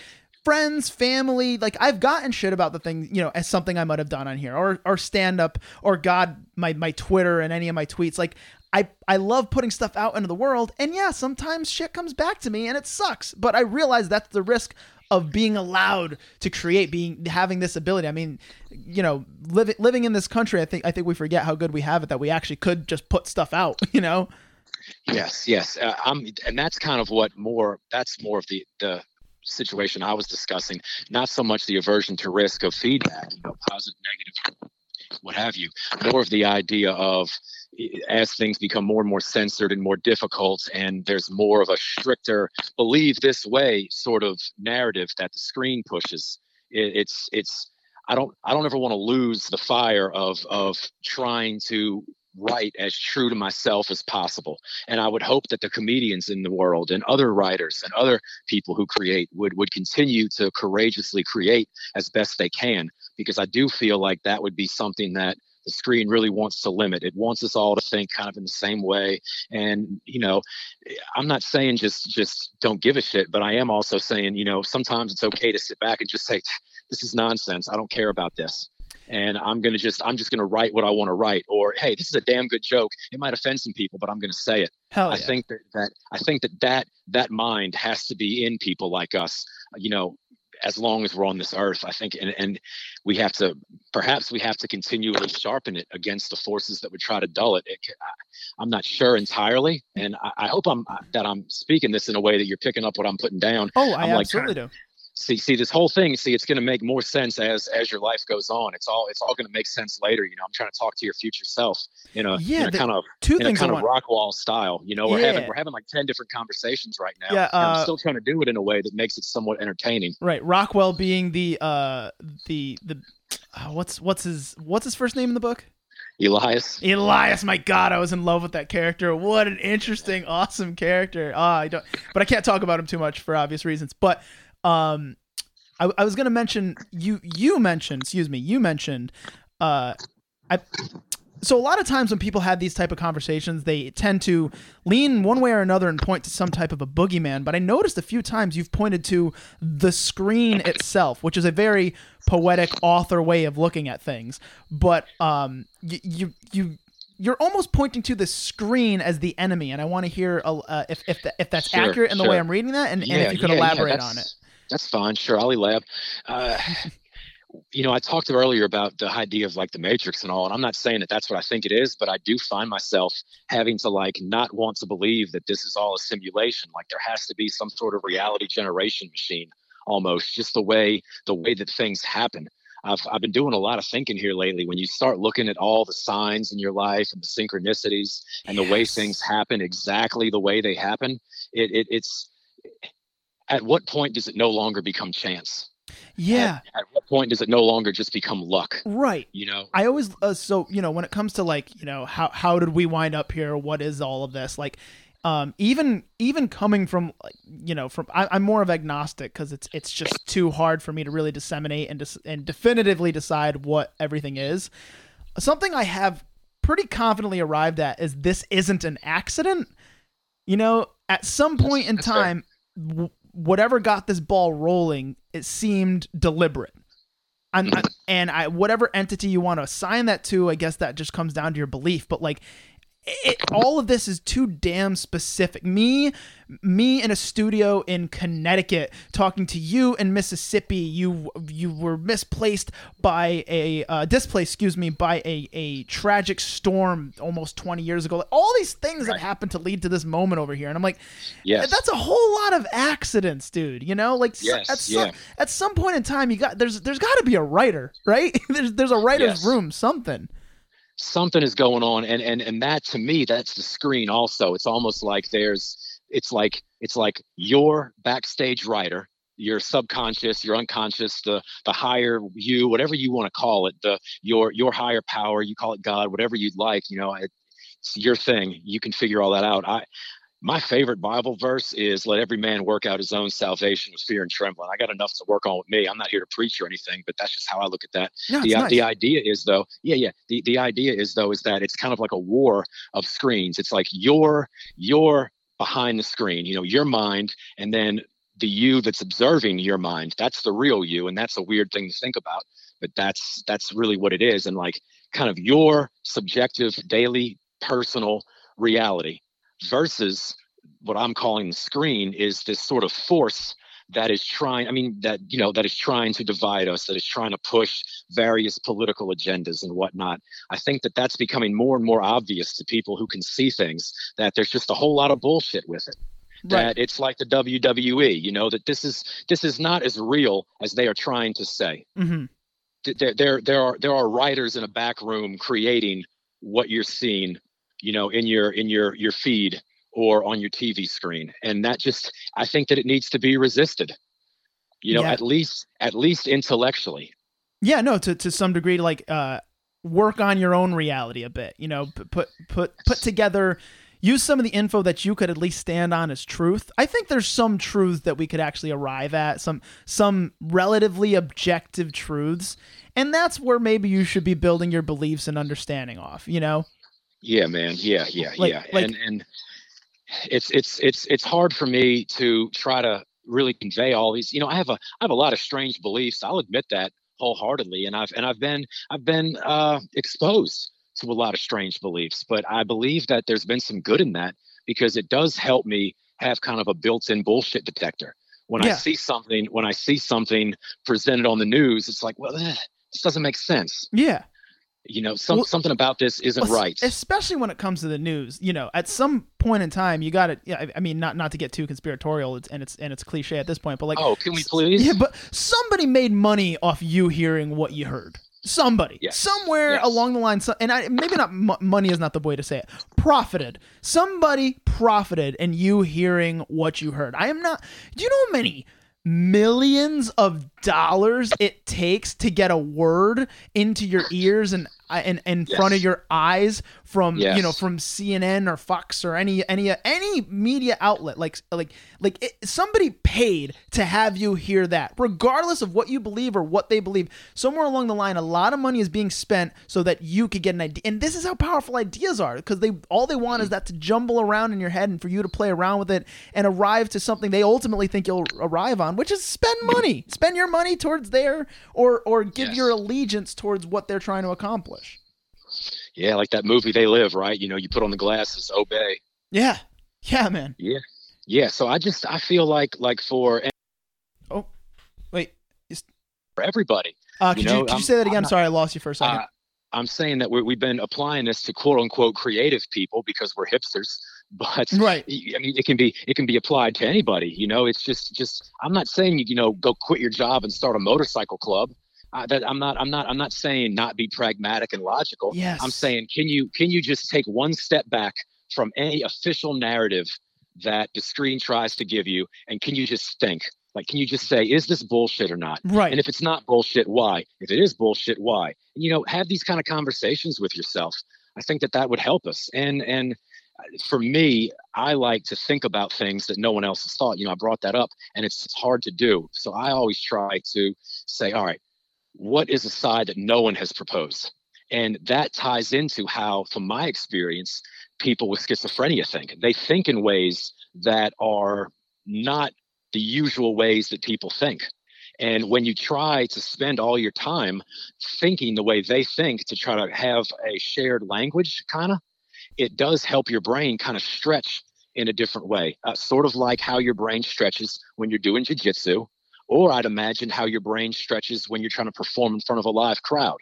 friends, family, like I've gotten shit about the thing, you know, as something I might have done on here or or stand up or God, my my Twitter and any of my tweets. Like I I love putting stuff out into the world, and yeah, sometimes shit comes back to me and it sucks. But I realize that's the risk of being allowed to create, being having this ability. I mean, you know, living living in this country, I think I think we forget how good we have it that we actually could just put stuff out. *laughs* You know. Yes, yes, uh, I'm, and that's kind of what more. That's more of the the situation I was discussing. Not so much the aversion to risk of feedback, you know, positive, negative, what have you. More of the idea of as things become more and more censored and more difficult, and there's more of a stricter believe this way sort of narrative that the screen pushes. It, it's it's I don't I don't ever want to lose the fire of of trying to write as true to myself as possible. And I would hope that the comedians in the world and other writers and other people who create would would continue to courageously create as best they can because I do feel like that would be something that the screen really wants to limit. It wants us all to think kind of in the same way. And you know, I'm not saying just just don't give a shit, but I am also saying you know sometimes it's okay to sit back and just say this is nonsense. I don't care about this and I'm gonna just I'm just gonna write what I want to write. Or hey, this is a damn good joke. It might offend some people, but I'm gonna say it. Hell yeah. I think that that I think that that that mind has to be in people like us. You know, as long as we're on this earth, I think, and, and we have to, perhaps we have to continually sharpen it against the forces that would try to dull it. it I, am not sure entirely, and I, I, hope I'm that I'm speaking this in a way that you're picking up what I'm putting down. Oh, I I'm absolutely like, do see see this whole thing see it's going to make more sense as as your life goes on it's all it's all going to make sense later you know i'm trying to talk to your future self in a, yeah, in a kind of two in a kind of Rockwall style you know we're yeah. having we're having like 10 different conversations right now yeah uh, i'm still trying to do it in a way that makes it somewhat entertaining right rockwell being the uh the the uh, what's what's his what's his first name in the book Elias. Elias, my God, I was in love with that character. What an interesting, awesome character. Ah, I don't, but I can't talk about him too much for obvious reasons. But um, I, I was going to mention you. You mentioned, excuse me, you mentioned. Uh, I. So a lot of times when people have these type of conversations, they tend to lean one way or another and point to some type of a boogeyman. But I noticed a few times you've pointed to the screen itself, which is a very poetic author way of looking at things. But um, you you you you're almost pointing to the screen as the enemy, and I want to hear uh, if if, if that's sure, accurate in the sure. way I'm reading that, and, yeah, and if you could yeah, elaborate yeah, on it. That's fine. Sure, I'll lab. Uh, you know, I talked earlier about the idea of like the Matrix and all, and I'm not saying that that's what I think it is, but I do find myself having to like not want to believe that this is all a simulation. Like there has to be some sort of reality generation machine, almost just the way the way that things happen. I've I've been doing a lot of thinking here lately. When you start looking at all the signs in your life and the synchronicities and yes. the way things happen exactly the way they happen, it, it it's at what point does it no longer become chance? Yeah. At, at, what point does it no longer just become luck? Right. You know. I always uh, so you know when it comes to like you know how how did we wind up here? What is all of this like? Um, even even coming from you know from I, am more of agnostic because it's it's just too hard for me to really disseminate and dis- and definitively decide what everything is. Something I have pretty confidently arrived at is this isn't an accident. You know, at some point in time, whatever got this ball rolling, it seemed deliberate. And, and I, whatever entity you want to assign that to, I guess that just comes down to your belief. But like, it, all of this is too damn specific. Me, me in a studio in Connecticut talking to you in Mississippi. You you were misplaced by a uh, displaced, excuse me, by a a tragic storm almost 20 years ago. Like, all these things Right. that happened to lead to this moment over here, and I'm like, Yes. that's a whole lot of accidents, dude. You know, like Yes, at some yeah. at some point in time, you got there's there's got to be a writer, right? *laughs* there's there's a writer's Yes. room, something. Something is going on and and and that to me that's the screen also. It's almost like there's it's like it's like your backstage writer your subconscious your unconscious the the higher you whatever you want to call it the your your higher power you call it god whatever you'd like you know it, it's your thing. You can figure all that out. I my favorite bible verse is let every man work out his own salvation with fear and trembling. I got enough to work on with me. I'm not here to preach or anything but that's just how i look at that. Yeah, uh, the, nice. the idea is though yeah yeah. The, the idea is though is that it's kind of like a war of screens. It's like you're you're behind the screen you know your mind and then the you that's observing your mind. That's the real you and that's a weird thing to think about but that's that's really what it is and like kind of your subjective daily personal reality versus what i'm calling the screen is this sort of force that is trying i mean that you know that is trying to divide us that is trying to push various political agendas and whatnot i think that that's becoming more and more obvious to people who can see things that there's just a whole lot of bullshit with it Right. that it's like the WWE, you know, that this is this is not as real as they are trying to say. mm-hmm. There there there are there are writers in a back room creating what you're seeing, you know, in your in your your feed or on your TV screen. And that just I think that it needs to be resisted. You know, Yeah. at least at least intellectually. Yeah, no, to to some degree, like uh, work on your own reality a bit. You know, put put put together. Use some of the info that you could at least stand on as truth. I think there's some truth that we could actually arrive at, some some relatively objective truths, and that's where maybe you should be building your beliefs and understanding off. You know, Yeah, man. Yeah, yeah, Like- yeah. like- and and it's it's it's it's hard for me to try to really convey all these. You know, I have a I have a lot of strange beliefs. I'll admit that wholeheartedly, and I've and I've been I've been uh, exposed to a lot of strange beliefs. But I believe that there's been some good in that because it does help me have kind of a built-in bullshit detector. When Yeah. I see something, when I see something presented on the news, it's like, well, eh, this doesn't make sense. yeah, You know, some Well- something about this isn't Well, right. Especially when it comes to the news, you know, at some point in time, you got to. Yeah, I- mean, not not to get too conspiratorial, it's, and it's and it's cliche at this point, but like, Oh, can we please? Yeah, but somebody made money off you hearing what you heard. Somebody, Yes. somewhere Yes. along the line, so, and I, maybe not mo- money is not the way to say it. Profited. Somebody profited and you hearing what you heard. I am not. Do you know how many millions of dollars it takes to get a word into your ears and uh, and in front of your eyes from you know from CNN or Fox or any any any media outlet. Like like like it, somebody paid to have you hear that regardless of what you believe or what they believe. Somewhere along the line a lot of money is being spent so that you could get an idea. And this is how powerful ideas are because they all they want is that to jumble around in your head and for you to play around with it and arrive to something they ultimately think you'll arrive on which is spend money. Spend your money towards their or or give Yes. your allegiance towards what they're trying to accomplish Yeah, like that movie They Live, right? You know, you put on the glasses, obey. yeah yeah man Yeah. Yeah. So I just I feel like like for oh wait for everybody, uh could you, know, could you say that I'm again sorry i lost you for a second uh, I'm saying that we we've been applying this to quote unquote creative people because we're hipsters, but right I mean, it can be it can be applied to anybody. You know, it's just just I'm not saying you know go quit your job and start a motorcycle club. Uh, that I'm not I'm not I'm not saying not be pragmatic and logical. yes I'm saying can you can you just take one step back from any official narrative that the screen tries to give you and can you just think like can you just say is this bullshit or not? right And if it's not bullshit, why? If it is bullshit, why? You know, have these kind of conversations with yourself. I think that that would help us. And and for me, I like to think about things that no one else has thought. You know, I brought that up, and it's, hard to do. So I always try to say, all right, what is a side that no one has proposed? And that ties into how, from my experience, people with schizophrenia think. They think in ways that are not the usual ways that people think. And when you try to spend all your time thinking the way they think to try to have a shared language, kind of, it does help your brain kind of stretch in a different way, uh, sort of like how your brain stretches when you're doing jujitsu, or I'd imagine how your brain stretches when you're trying to perform in front of a live crowd.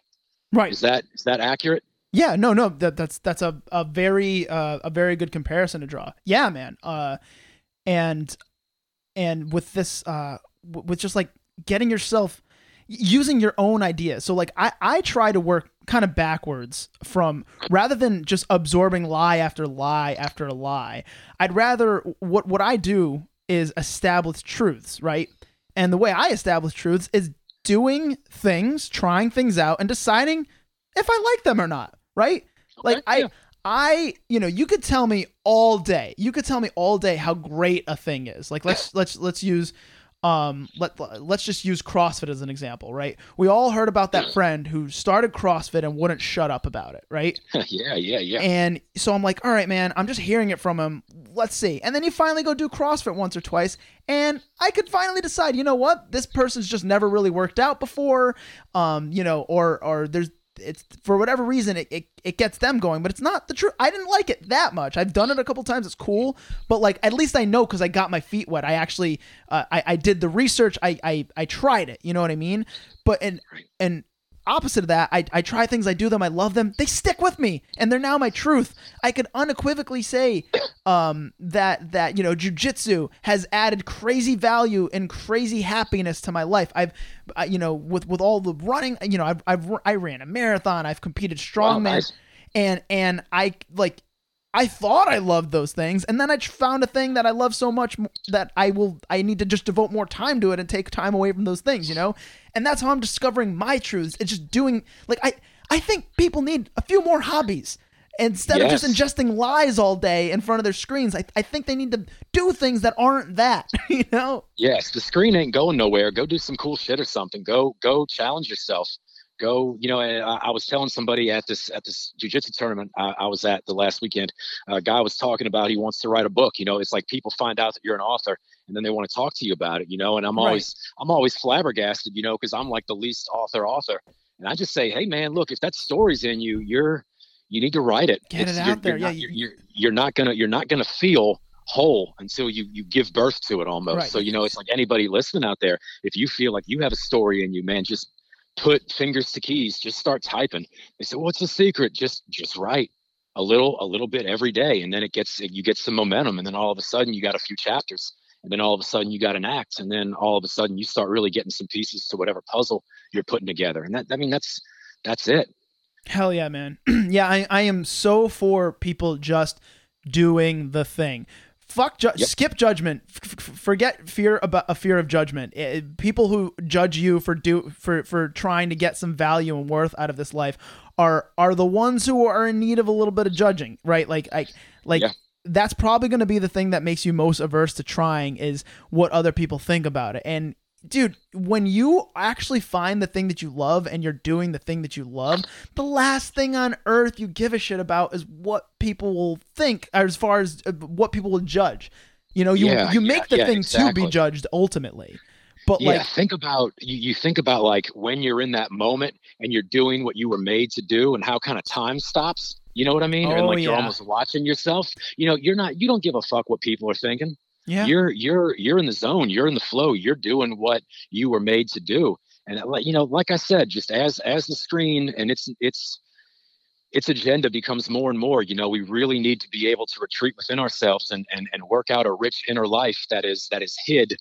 Right. Is that is that accurate? Yeah, no, no, that, that's that's a a very uh, a very good comparison to draw. Yeah, man. Uh, and and with this uh, w- with just like getting yourself using your own ideas. So like I I try to work kind of backwards from rather than just absorbing lie after lie after lie. I'd rather what what I do is establish truths, right? And the way I establish truths is doing things, trying things out and deciding if I like them or not, right? Like I yeah. I, you know, you could tell me all day. You could tell me all day how great a thing is. Like let's let's let's use um let let's just use CrossFit as an example, right? We all heard about that friend who started CrossFit and wouldn't shut up about it, right? *laughs* yeah, yeah, yeah. And so I'm like, all right, man, I'm just hearing it from him. Let's see. And then you finally go do CrossFit once or twice, and I could finally decide, you know what? This person's just never really worked out before. Um, you know, or or there's it's for whatever reason it, it, it gets them going, but it's not the truth. I didn't like it that much. I've done it a couple times. It's cool, but like at least I know because I got my feet wet. I actually uh, I I did the research. I I I tried it. You know what I mean? But and and opposite of that, I, I try things, I do them, I love them. They stick with me, and they're now my truth. I could unequivocally say um, that that you know jujitsu has added crazy value and crazy happiness to my life. I've I, you know with with all the running, you know I've, I've I ran a marathon, I've competed strongman, nice. and and I like. I thought I loved those things, and then I found a thing that I love so much that I will. I need to just devote more time to it and take time away from those things, you know. And that's how I'm discovering my truths. It's just doing like I. I think people need a few more hobbies instead of just ingesting lies all day in front of their screens. I, I think they need to do things that aren't that, *laughs* you know. Yes, the screen ain't going nowhere. Go do some cool shit or something. Go go challenge yourself. Go, you know. I, I was telling somebody at this at this jujitsu tournament I, I was at the last weekend. A guy was talking about he wants to write a book. You know, it's like people find out that you're an author and then they want to talk to you about it. You know, and I'm Right. always I'm always flabbergasted. You know, because I'm like the least author author, and I just say, hey man, look, if that story's in you, you're you need to write it. Get it you're- out you're there. Yeah, not- you- you're, you're you're not gonna you're not gonna feel whole until you you give birth to it almost. Right. So you know, it's like anybody listening out there, if you feel like you have a story in you, man, just put fingers to keys, just start typing. They say, "What's the secret?" Just just write a little a little bit every day, and then it gets you get some momentum, and then all of a sudden you got a few chapters, and then all of a sudden you got an act, and then all of a sudden you start really getting some pieces to whatever puzzle you're putting together, and that I mean that's that's it. Hell yeah, man. *clears throat* yeah, I, I am so for people just doing the thing. Fuck, ju- Yep. skip judgment. F- forget fear about a fear of judgment. Eh, people who judge you for do for for trying to get some value and worth out of this life are are the ones who are in need of a little bit of judging, right? Like I like Yeah. that's probably going to be the thing that makes you most averse to trying is what other people think about it. And dude, when you actually find the thing that you love and you're doing the thing that you love, the last thing on earth you give a shit about is what people will think as far as uh, what people will judge. You know, you Yeah, you yeah, make the yeah, thing to be judged ultimately. But yeah, like think about you, you think about like when you're in that moment and you're doing what you were made to do and how kind of time stops. You know what I mean? Oh, and like you're almost watching yourself. You know, you're not you don't give a fuck what people are thinking. Yeah. You're you're you're in the zone, you're in the flow, you're doing what you were made to do. And uh, you know, like I said, just as as the screen and its its its agenda becomes more and more, you know, we really need to be able to retreat within ourselves and and and work out a rich inner life that is that is hid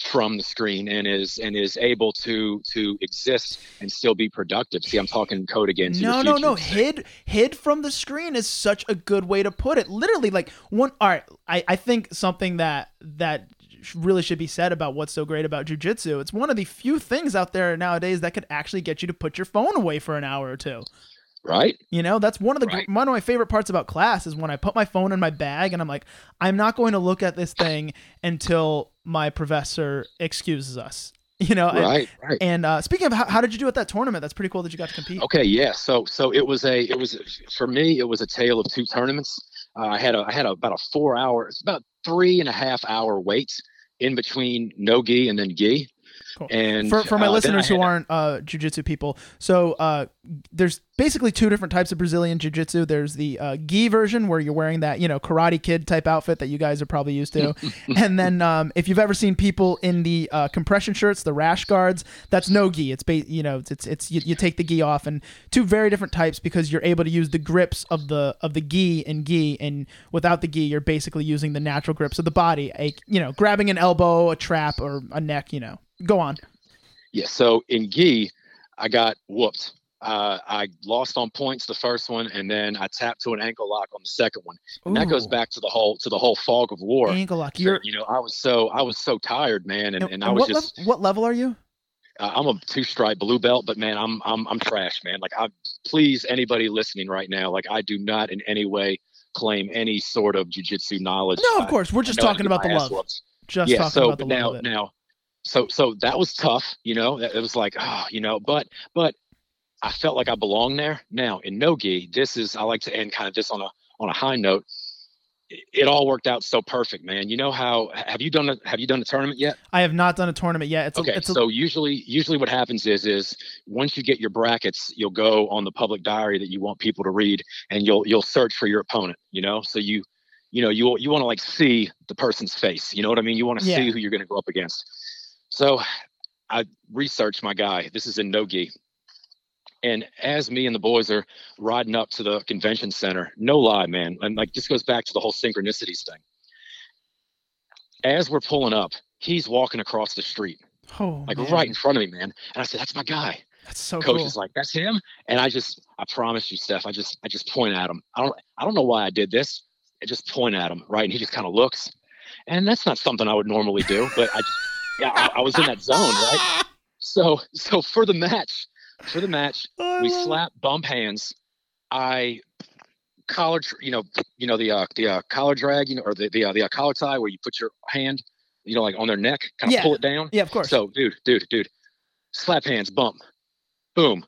from the screen and is and is able to to exist and still be productive. See, I'm talking code again. No, no, no. Hid hid from the screen is such a good way to put it. Literally, like one. All right, I I think something that that really should be said about what's so great about jujitsu. It's one of the few things out there nowadays that could actually get you to put your phone away for an hour or two. right? You know, that's one of the Right. one of my favorite parts about class is when I put my phone in my bag and I'm like, I'm not going to look at this thing until my professor excuses us. *laughs* You know, and- Right, right. And, uh, speaking of, how, how did you do at that tournament? That's pretty cool that you got to compete. Okay, yeah. So so it was a it was for me it was a tale of two tournaments. Uh, I had a I had a, about a four hour it's about three and a half hour wait in between no gi and then gi. Cool. And for, for my uh, listeners who aren't uh, jiu-jitsu people so uh, there's basically two different types of brazilian jiu-jitsu. There's the uh, gi version where you're wearing that you know karate kid type outfit that you guys are probably used to. *laughs* And then um, if you've ever seen people in the uh, compression shirts the rash guards that's no gi. It's ba- you know it's it's, it's you, you take the gi off and two very different types because you're able to use the grips of the of the gi and gi. And without the gi you're basically using the natural grips of the body a you know grabbing an elbow a trap or a neck you know go on Yeah. So in gi, I got whooped. Uh, I lost on points the first one, and then I tapped to an ankle lock on the second one. And that goes back to the whole to the whole fog of war. ankle lock. You're you know, I was so I was so tired, man, and, and, and I was what, just level, what level are you? uh, I'm a two stripe blue belt, but man, I'm I'm I'm trash, man. Like I please anybody listening right now, like I do not in any way claim any sort of jujitsu knowledge. No, of course. We're just know how to talking about the love. Just yeah, talking so about the now love of it. now so so that was tough, you know. It was like, oh, you know, but but I felt like I belonged there. Now in Nogi, this is I like to end kind of this on a on a high note. It, all worked out so perfect, man. You know how have you done a have you done a tournament yet? I have not done a tournament yet. It's okay, a, it's a, so usually usually what happens is is once you get your brackets, you'll go on the public diary that you want people to read, and you'll you'll search for your opponent. You know, so you you know you you want to like see the person's face. You know what I mean? You want to Yeah. see who you're going to go up against. So I researched my guy. This is in Nogi. And as me and the boys are riding up to the convention center, no lie, man, and like this goes back to the whole synchronicities thing. As we're pulling up, he's walking across the street, oh, like man. right in front of me, man. And I said, "That's my guy." That's so Coach cool. is like, "That's him." And I just, I promise you, Steph, I just, I just point at him. I don't, I don't know why I did this. I just point at him, right? And he just kind of looks, and that's not something I would normally do, but I just, yeah, I, I was in that zone, right? So, so for the match, for the match, Oh, we slap bump hands. I collar, you know, you know the uh, the uh, collar drag, you know, or the the, uh, the uh, collar tie where you put your hand, you know, like on their neck, kind of Yeah. pull it down. Yeah, of course. So, dude, dude, dude, slap hands, bump, boom,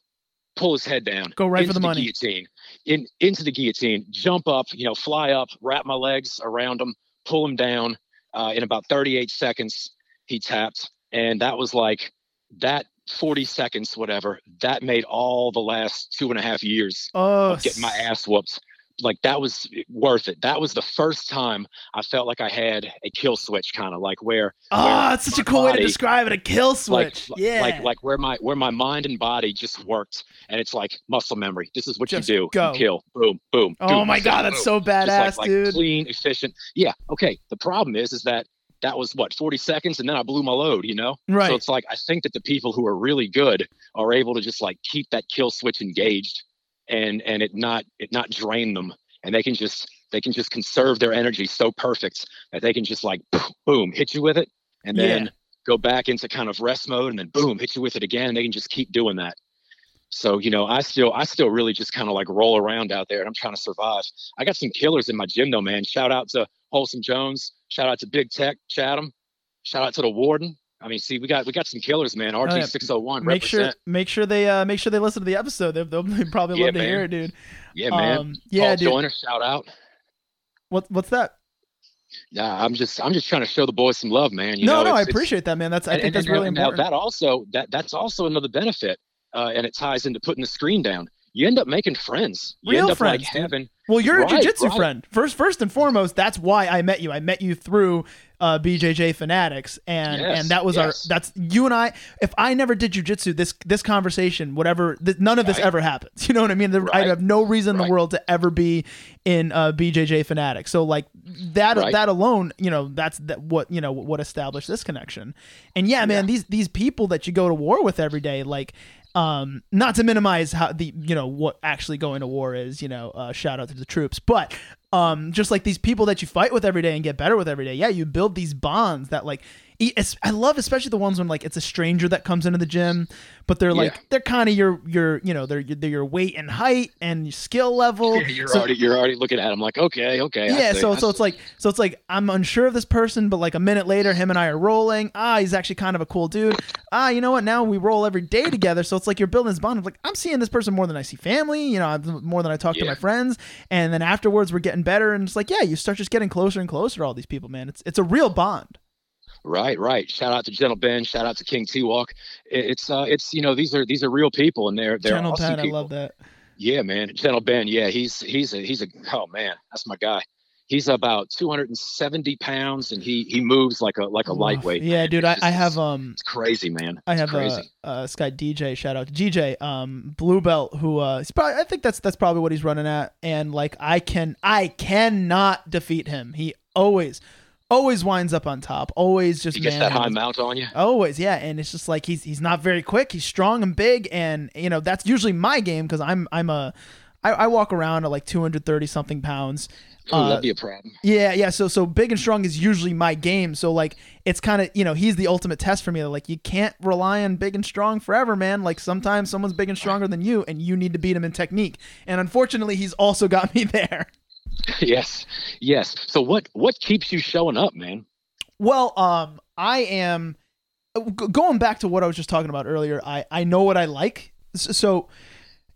pull his head down, Go right for into the money. guillotine, in into the guillotine, jump up, you know, fly up, wrap my legs around him, pull him down. Uh, in about 38 seconds, he tapped, and that was like that 40 seconds, whatever. That made all the last two and a half years oh, of getting my ass whooped. Like that was worth it. That was the first time I felt like I had a kill switch, kind of like where ah, Oh, it's such a cool way to describe it. A kill switch. like- yeah. like like where my where my mind and body just worked and it's like muscle memory this is what Just you do go. you kill boom boom oh boom, my god, that's boom. so badass, like, like dude. clean efficient yeah okay the problem is is that that was what 40 seconds and then i blew my load you know right. so it's like i think that the people who are really good are able to just like keep that kill switch engaged and and it not it not drain them and they can just they can just conserve their energy so perfect that they can just like boom hit you with it and then Yeah. go back into kind of rest mode and then boom hit you with it again and they can just keep doing that so you know i still i still really just kind of like roll around out there and i'm trying to survive i got some killers in my gym though man shout out to wholesome jones shout out to big tech chatham shout out to the warden i mean see we got we got some killers man Oh, yeah. rg601 make sure make sure they uh make sure they listen to the episode. They'll, they'll probably Yeah, love to hear it, dude. yeah man Um, yeah, Paul dude. Joyner, shout out What what's that? yeah i'm just i'm just trying to show the boys some love man you no, know no, I appreciate that, man. That's I and- think and- that's and really now important. that also that that's also another benefit uh, and it ties into putting the screen down you end up making friends you Real end up friends, like having Well, you're Right, a jujitsu right. friend. First, first and foremost, that's why I met you. I met you through uh, BJJ Fanatics, and Yes, and that was yes. our. That's you and I. If I never did jujitsu, this this conversation, whatever, th- none of this Right. ever happens. *laughs* You know what I mean? There, I have no reason in the world to ever be in uh, BJJ Fanatics. So like that that alone, you know, that's that what you know what established this connection. And yeah, man, these these people that you go to war with every day, like um not to minimize how the you know what actually going to war is you know uh shout out to the troops but um just like these people that you fight with every day and get better with every day yeah you build these bonds that like i love especially the ones when like it's a stranger that comes into the gym but they're like Yeah. they're kind of your your you know they're they're your weight and height and skill level. You're So- already you're already looking at him like okay okay yeah so so it's like so it's like i'm unsure of this person but like a minute later him and i are rolling. Ah he's actually kind of a cool dude. Ah you know what? Now we roll every day together so it's like you're building this bond of like i'm seeing this person more than i see family you know more than i talk to my friends and then afterwards we're getting better and it's like yeah you start just getting closer and closer to all these people man. It's it's a real bond Right, right. Shout out to Gentle Ben. Shout out to King T Walk. It's uh, it's you know these are these are real people and they're they're Gentle awesome Ben, I people. love that. Yeah, man. Gentle Ben. Yeah, he's he's a he's a oh man, that's my guy. He's about 270 pounds and he he moves like a like a Oof. lightweight. Yeah, man. dude, It's I, just- I have um It's crazy, man. I have crazy. uh this guy DJ shout out to GJ um blue belt who uh he's probably I think that's that's probably what he's running at and like I can I cannot defeat him. He always always winds up on top. Always just he gets that high mount on you. Always, yeah, and it's just like he's he's not very quick. He's strong and big, and you know that's usually my game because I'm I'm a I, I walk around at like 230 something pounds. Ooh, Uh, that'd be a problem. yeah, yeah. So so big and strong is usually my game. So like it's kind of you know he's the ultimate test for me. Like you can't rely on big and strong forever, man. Like sometimes someone's big and stronger than you, and you need to beat him in technique. And unfortunately, he's also got *laughs* me there. *laughs* yes, yes. So what what keeps you showing up, man? Well, um, I am g- going back to what I was just talking about earlier. I I know what I like. So.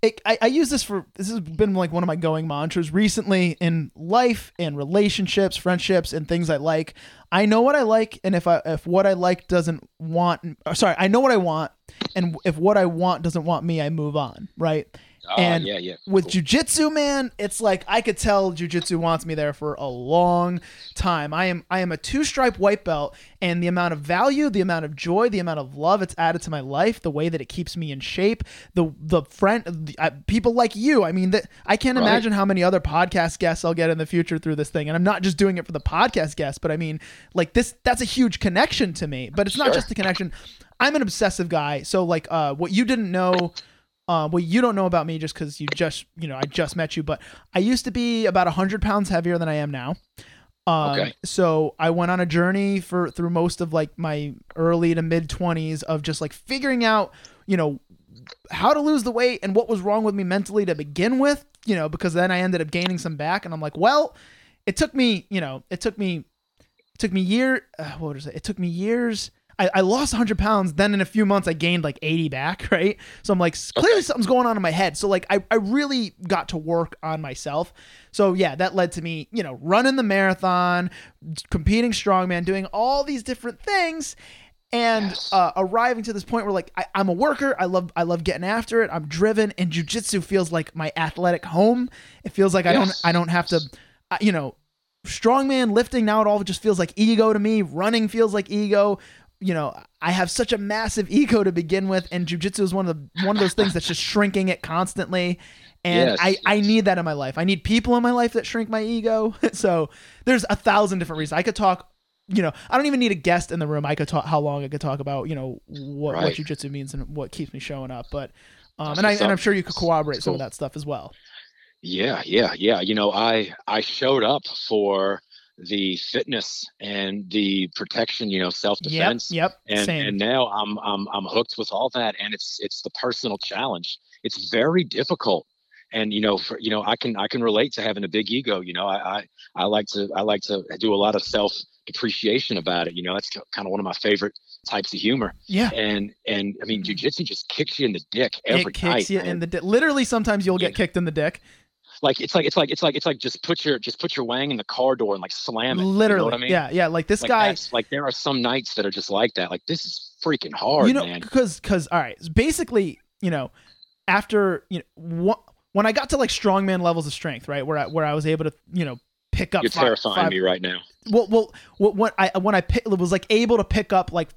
It, I, I use this for this has been like one of my going mantras recently in life and relationships friendships and things i like i know what i like and if i if what i like doesn't want or sorry i know what i want and if what i want doesn't want me i move on right Oh, And yeah, yeah. with Cool. jujitsu, man, it's like I could tell jujitsu wants me there for a long time. I am I am a two stripe white belt, and the amount of value, the amount of joy, the amount of love it's added to my life, the way that it keeps me in shape, the the friend, the, uh, people like you. I mean, that I can't Right. imagine how many other podcast guests I'll get in the future through this thing. And I'm not just doing it for the podcast guests, but I mean, like this, that's a huge connection to me. But it's not just a connection. I'm an obsessive guy, so like, uh, what you didn't know uh, well, you don't know about me just because you just, you know, I just met you, but I used to be about 100 pounds heavier than I am now. Um, Okay. So I went on a journey for through most of like my early to mid 20s of just like figuring out, you know, how to lose the weight and what was wrong with me mentally to begin with, you know, because then I ended up gaining some back and I'm like, well, it took me, you know, it took me, it took me year, uh, what was it? It took me years. I, I lost 100 pounds. Then in a few months, I gained like 80 back, *laughs* right? So I'm like, clearly something's going on in my head. So like, I, I really got to work on myself. So yeah, that led to me, you know, running the marathon, competing strongman, doing all these different things and Yes. uh, arriving to this point where like I, I'm a worker. I love I love getting after it. I'm driven, and jujitsu feels like my athletic home. It feels like I don't I don't have to, uh, you know, strongman lifting now. It all just feels like ego to me. Running feels like ego. You know, I have such a massive ego to begin with, and jujitsu is one of the one of those things that's just shrinking it constantly. And Yes, I, I need that in my life. I need people in my life that shrink my ego. *laughs* so there's a thousand different reasons. I could talk you know, I don't even need a guest in the room. I could talk how long I could talk about, you know, what, what Right. jujitsu means and what keeps me showing up. But um, and I and I'm sure you could corroborate that's some of that stuff as well. Yeah, yeah, yeah. You know, I I showed up for the fitness and the protection, you know, self defense. yep, And same. and now I'm I'm I'm hooked with all that and it's it's the personal challenge. It's very difficult. And you know, for you know, I can I can relate to having a big ego, you know. I I, I like to I like to do a lot of self depreciation about it, you know. That's kind of one of my favorite types of humor. yeah, And and I mean, jujitsu just kicks you in the dick every it kicks night. you man. in the dick. Literally, sometimes you'll get Yeah. kicked in the dick. Like it's like it's like it's like it's like just put your just put your wang in the car door and like slam it. Literally, you know what I mean? yeah, yeah. Like this Like guy, like there are some nights that are just like that. Like this is freaking hard, you know, man. because because all right, basically, you know, after you know, wh- when I got to like strongman levels of strength, right, where I where I was able to, you know, pick up. You're five- terrifying five- me right now. well, well, what, what I when I pick, was like able to pick up like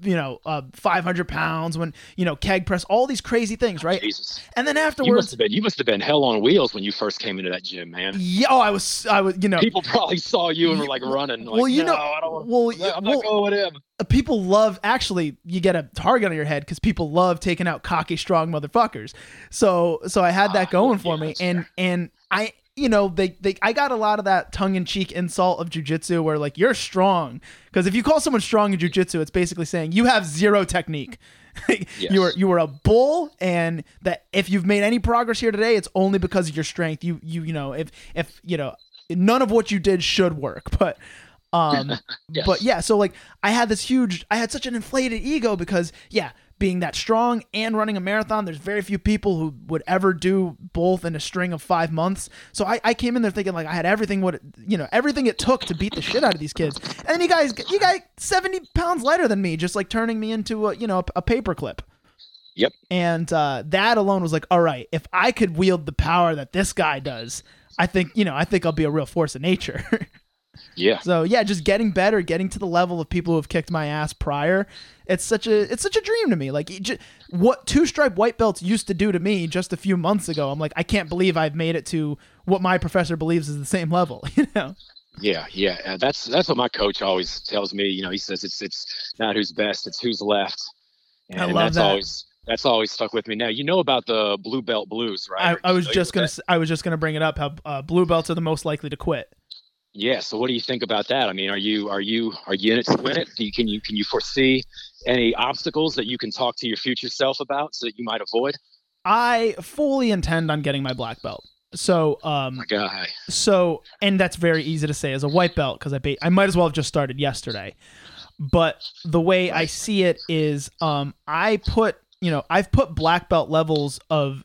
you know uh 500 pounds when you know keg press all these crazy things right Jesus, and then you must afterwards have been you must have been hell on wheels when you first came into that gym, man. yeah oh i was i was you know People probably saw you and were like running. Like, well you no, know I don't well, I'm well going with him. uh, people love actually you get a target on your head because people love taking out cocky strong motherfuckers so so i had that Ah, going yeah, for me and and i you know they, they i got a lot of that tongue-in-cheek insult of jujitsu where like you're strong because if you call someone strong in jujitsu it's basically saying you have zero technique *laughs* yes. you were you were a bull and that if you've made any progress here today it's only because of your strength you you you know if if you know none of what you did should work *laughs* but um *laughs* Yes. but yeah so like i had this huge i had such an inflated ego because yeah being that strong and running a marathon. There's very few people who would ever do both in a string of five months. So I, I came in there thinking like I had everything what you know everything it took to beat the shit out of these kids. And you guys, you guys, seventy pounds lighter than me, just like turning me into a you know a, a paperclip. Yep. And uh, that alone was like, all right, if I could wield the power that this guy does, I think you know I think I'll be a real force of nature. *laughs* Yeah. So yeah, just getting better, getting to the level of people who have kicked my ass prior. It's such a it's such a dream to me. Like just, what two stripe white belts used to do to me just a few months ago. I'm like, I can't believe I've made it to what my professor believes is the same level. *laughs* You know. Yeah, yeah, uh, that's that's what my coach always tells me. You know, he says it's it's not who's best, it's who's left, and I love that's that. always that's always stuck with me. Now you know about the blue belt blues, right? I, I was just gonna that? I was just gonna bring it up how uh, blue belts are the most likely to quit. Yeah. So what do you think about that? I mean, are you are you are you in it to win it? Do you, can you can you foresee any obstacles that you can talk to your future self about so that you might avoid? I fully intend on getting my black belt. So um My guy. so and that's very easy to say as a white belt because I ba- I might as well have just started yesterday. But the way I see it is um I put you know I've put black belt levels of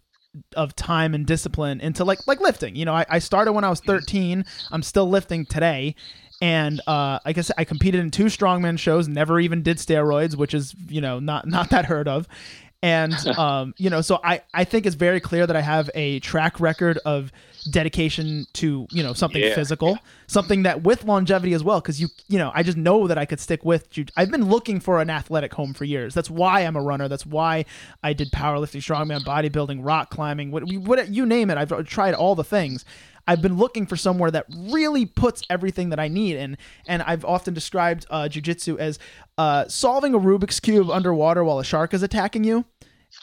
of time and discipline into like like lifting. You know, I, I started when I was 13. I'm still lifting today. And uh, I said, I competed in two strongman shows. Never even did steroids, which is you know not not that heard of. And *laughs* um, you know, so I I think it's very clear that I have a track record of dedication to you know something Yeah. physical, something that with longevity as well. Because you you know, I just know that I could stick with. jiu- I've been looking for an athletic home for years. That's why I'm a runner. That's why I did powerlifting, strongman, bodybuilding, rock climbing. What, what you name it, I've tried all the things. I've been looking for somewhere that really puts everything that I need in, and I've often described uh, jujitsu as uh, solving a Rubik's cube underwater while a shark is attacking you.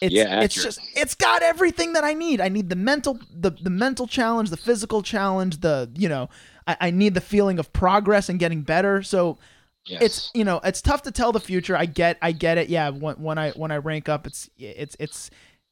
It's, Yeah, it's just it's got everything that I need. I need the mental the the mental challenge, the physical challenge, the you know I, I need the feeling of progress and getting better. So Yes. it's you know it's tough to tell the future. I get I get it. Yeah, when, when I when I rank up, it's it's it's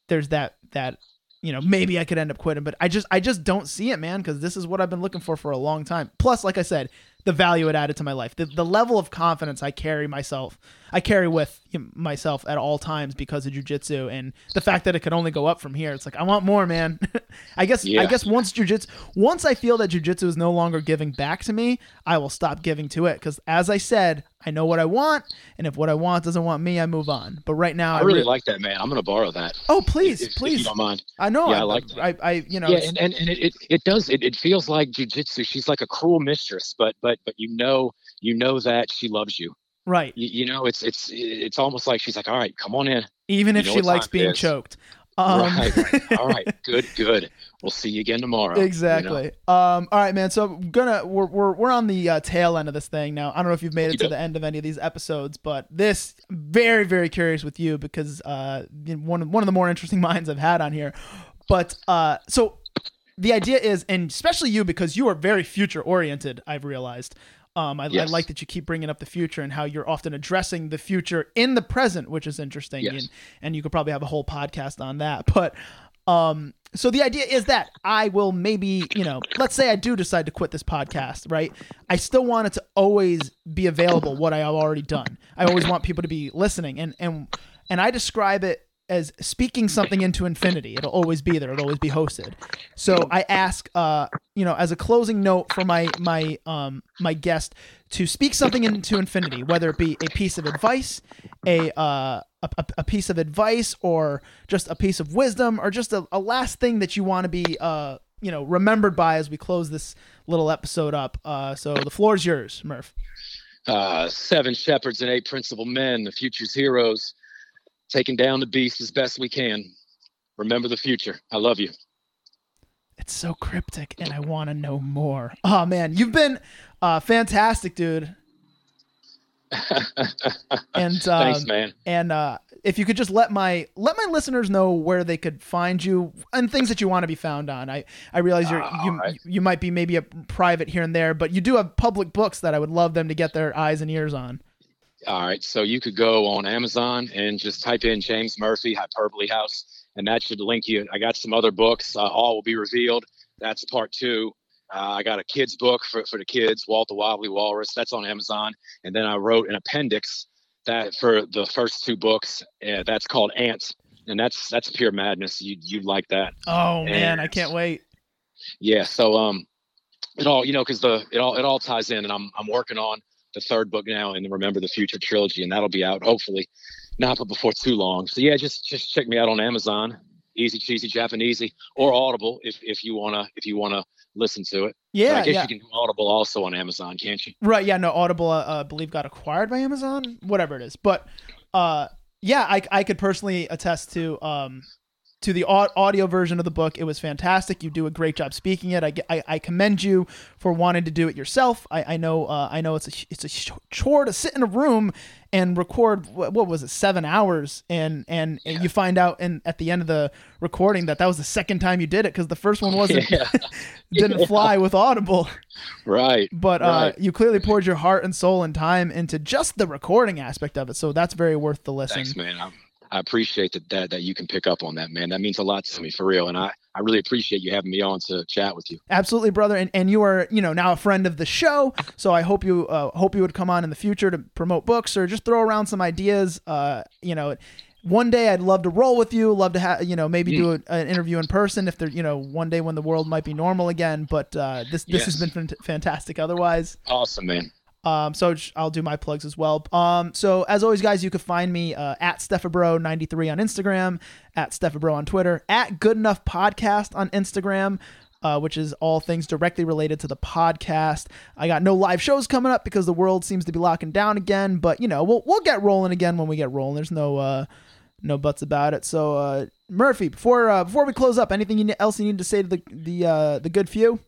there's that that you know maybe I could end up quitting, but I just I just don't see it, man, because this is what I've been looking for for a long time. Plus, like I said, the value it added to my life, the the level of confidence I carry myself, I carry with myself at all times because of jujitsu, and the fact that it could only go up from here. It's like I want more, man. *laughs* I guess I Yeah. guess once jujitsu, once I feel that jujitsu is no longer giving back to me, I will stop giving to it because, as I said, I know what I want, and if what I want doesn't want me, I move on. But right now, I really like that, man. I'm gonna borrow that. Oh, please, if, if please. you don't mind. I know. Yeah, I, I like I, I, you know, yeah, and, and, and it, it, it does it, it feels like jujitsu. She's like a cruel mistress, but but but you know you know that she loves you. right. You, you know it's it's it's almost like she's like, all right, come on in. Even you if know she likes being is. choked. Um, right, right. All right, *laughs* good, good. We'll see you again tomorrow. you know? Exactly. Um. All right, man. So I'm gonna we're we're we're on the uh, tail end of this thing now. I don't know if you've made it to Okey-doke. the end of any of these episodes, but this very very curious with you because uh one one of the more interesting *laughs* minds I've had on here. But uh, so the idea is, and especially you because you are very future oriented. I've realized. Um, I, I like that you keep bringing up the future and how you're often addressing the future in the present, which is interesting. Yes. And, and you could probably have a whole podcast on that. But um, so the idea is that I will maybe, you know, let's say I do decide to quit this podcast, right? I still want it to always be available what I have already done. I always want people to be listening and and and I describe it as speaking something into infinity. It'll always be there. It'll always be hosted. So I ask, uh, you know, as a closing note for my my um my guest to speak something into infinity, whether it be a piece of advice, a uh a, a- piece of advice, or just a piece of wisdom, or just a, a last thing that you want to be uh you know remembered by as we close this little episode up. Uh, so the floor is yours, Murph. Uh, seven shepherds and eight principal men, the future's heroes, taking down the beast as best we can. Remember the future. I love you. It's so cryptic, and I want to know more. Oh man, you've been uh, fantastic, dude. *laughs* And um, Thanks, man. and uh, if you could just let my let my listeners know where they could find you and things that you want to be found on. I I realize you're Ah, you alright. you might be maybe a private here and there, but you do have public books that I would love them to get their eyes and ears on. All right, so you could go on Amazon and just type in James Murphy Hyperbole House, and that should link you. I got some other books. Uh, all will be revealed. That's part two. Uh, I got a kids book for, for the kids, Walt the Wobbly Walrus. That's on Amazon, and then I wrote an appendix that for the first two books. Uh, that's called Ants, and that's that's pure madness. You you like that? Oh man, I can't wait. Yeah. So um, it all you know because the it all it all ties in, and I'm I'm working on the third book now in the Remember the Future trilogy, and that'll be out hopefully not but before too long. So yeah, just just check me out on Amazon, easy cheesy Japanesey, or Audible if if you wanna if you wanna listen to it. Yeah, but I guess yeah. you can do Audible also on Amazon, can't you? Right. Yeah. No. Audible, uh, uh, believe, got acquired by Amazon. Whatever it is, but uh, yeah, I I could personally attest to um to the audio version of the book. It was fantastic. You do a great job speaking it. I, I, I commend you for wanting to do it yourself. I, I know uh, I know it's a it's a chore to sit in a room and record what, what was it seven hours and and, and you find out and at the end of the recording that that was the second time you did it because the first one wasn't *laughs* Yeah. *laughs* didn't Yeah. fly with Audible. Right. But uh, you clearly poured your heart and soul and time into just the recording aspect of it, so that's very worth the listen. Thanks, man. I, I appreciate that, that that you can pick up on that, man. That means a lot to me for real, and I I really appreciate you having me on to chat with you. Absolutely, brother, and, and you are you know now a friend of the show, so I hope you uh, hope you would come on in the future to promote books or just throw around some ideas. Uh, you know. One day I'd love to roll with you. Love to have you know maybe do a, an interview in person if there you know one day when the world might be normal again. But uh, this this has been fant- fantastic. Otherwise, Awesome, man. Um, so I'll do my plugs as well. Um, so as always, guys, you can find me uh, at Steffabro93 on Instagram, at Steffabro on Twitter, at Good Enough Podcast on Instagram. Uh, which is all things directly related to the podcast. I got no live shows coming up because the world seems to be locking down again. But you know, we'll we'll get rolling again when we get rolling. There's no uh, no buts about it. So uh, Murphy, before uh, before we close up, anything you ne- else you need to say to the the uh, the good few?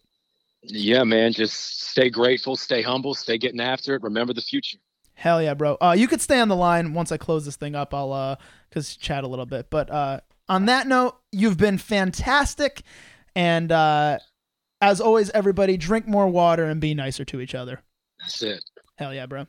Yeah, man. Just stay grateful, stay humble, stay getting after it. Remember the future. Hell yeah, bro. Uh, you could stay on the line once I close this thing up. I'll uh, cause chat a little bit. But uh, on that note, you've been fantastic, and uh, as always, everybody drink more water and be nicer to each other. That's it. Hell yeah, bro.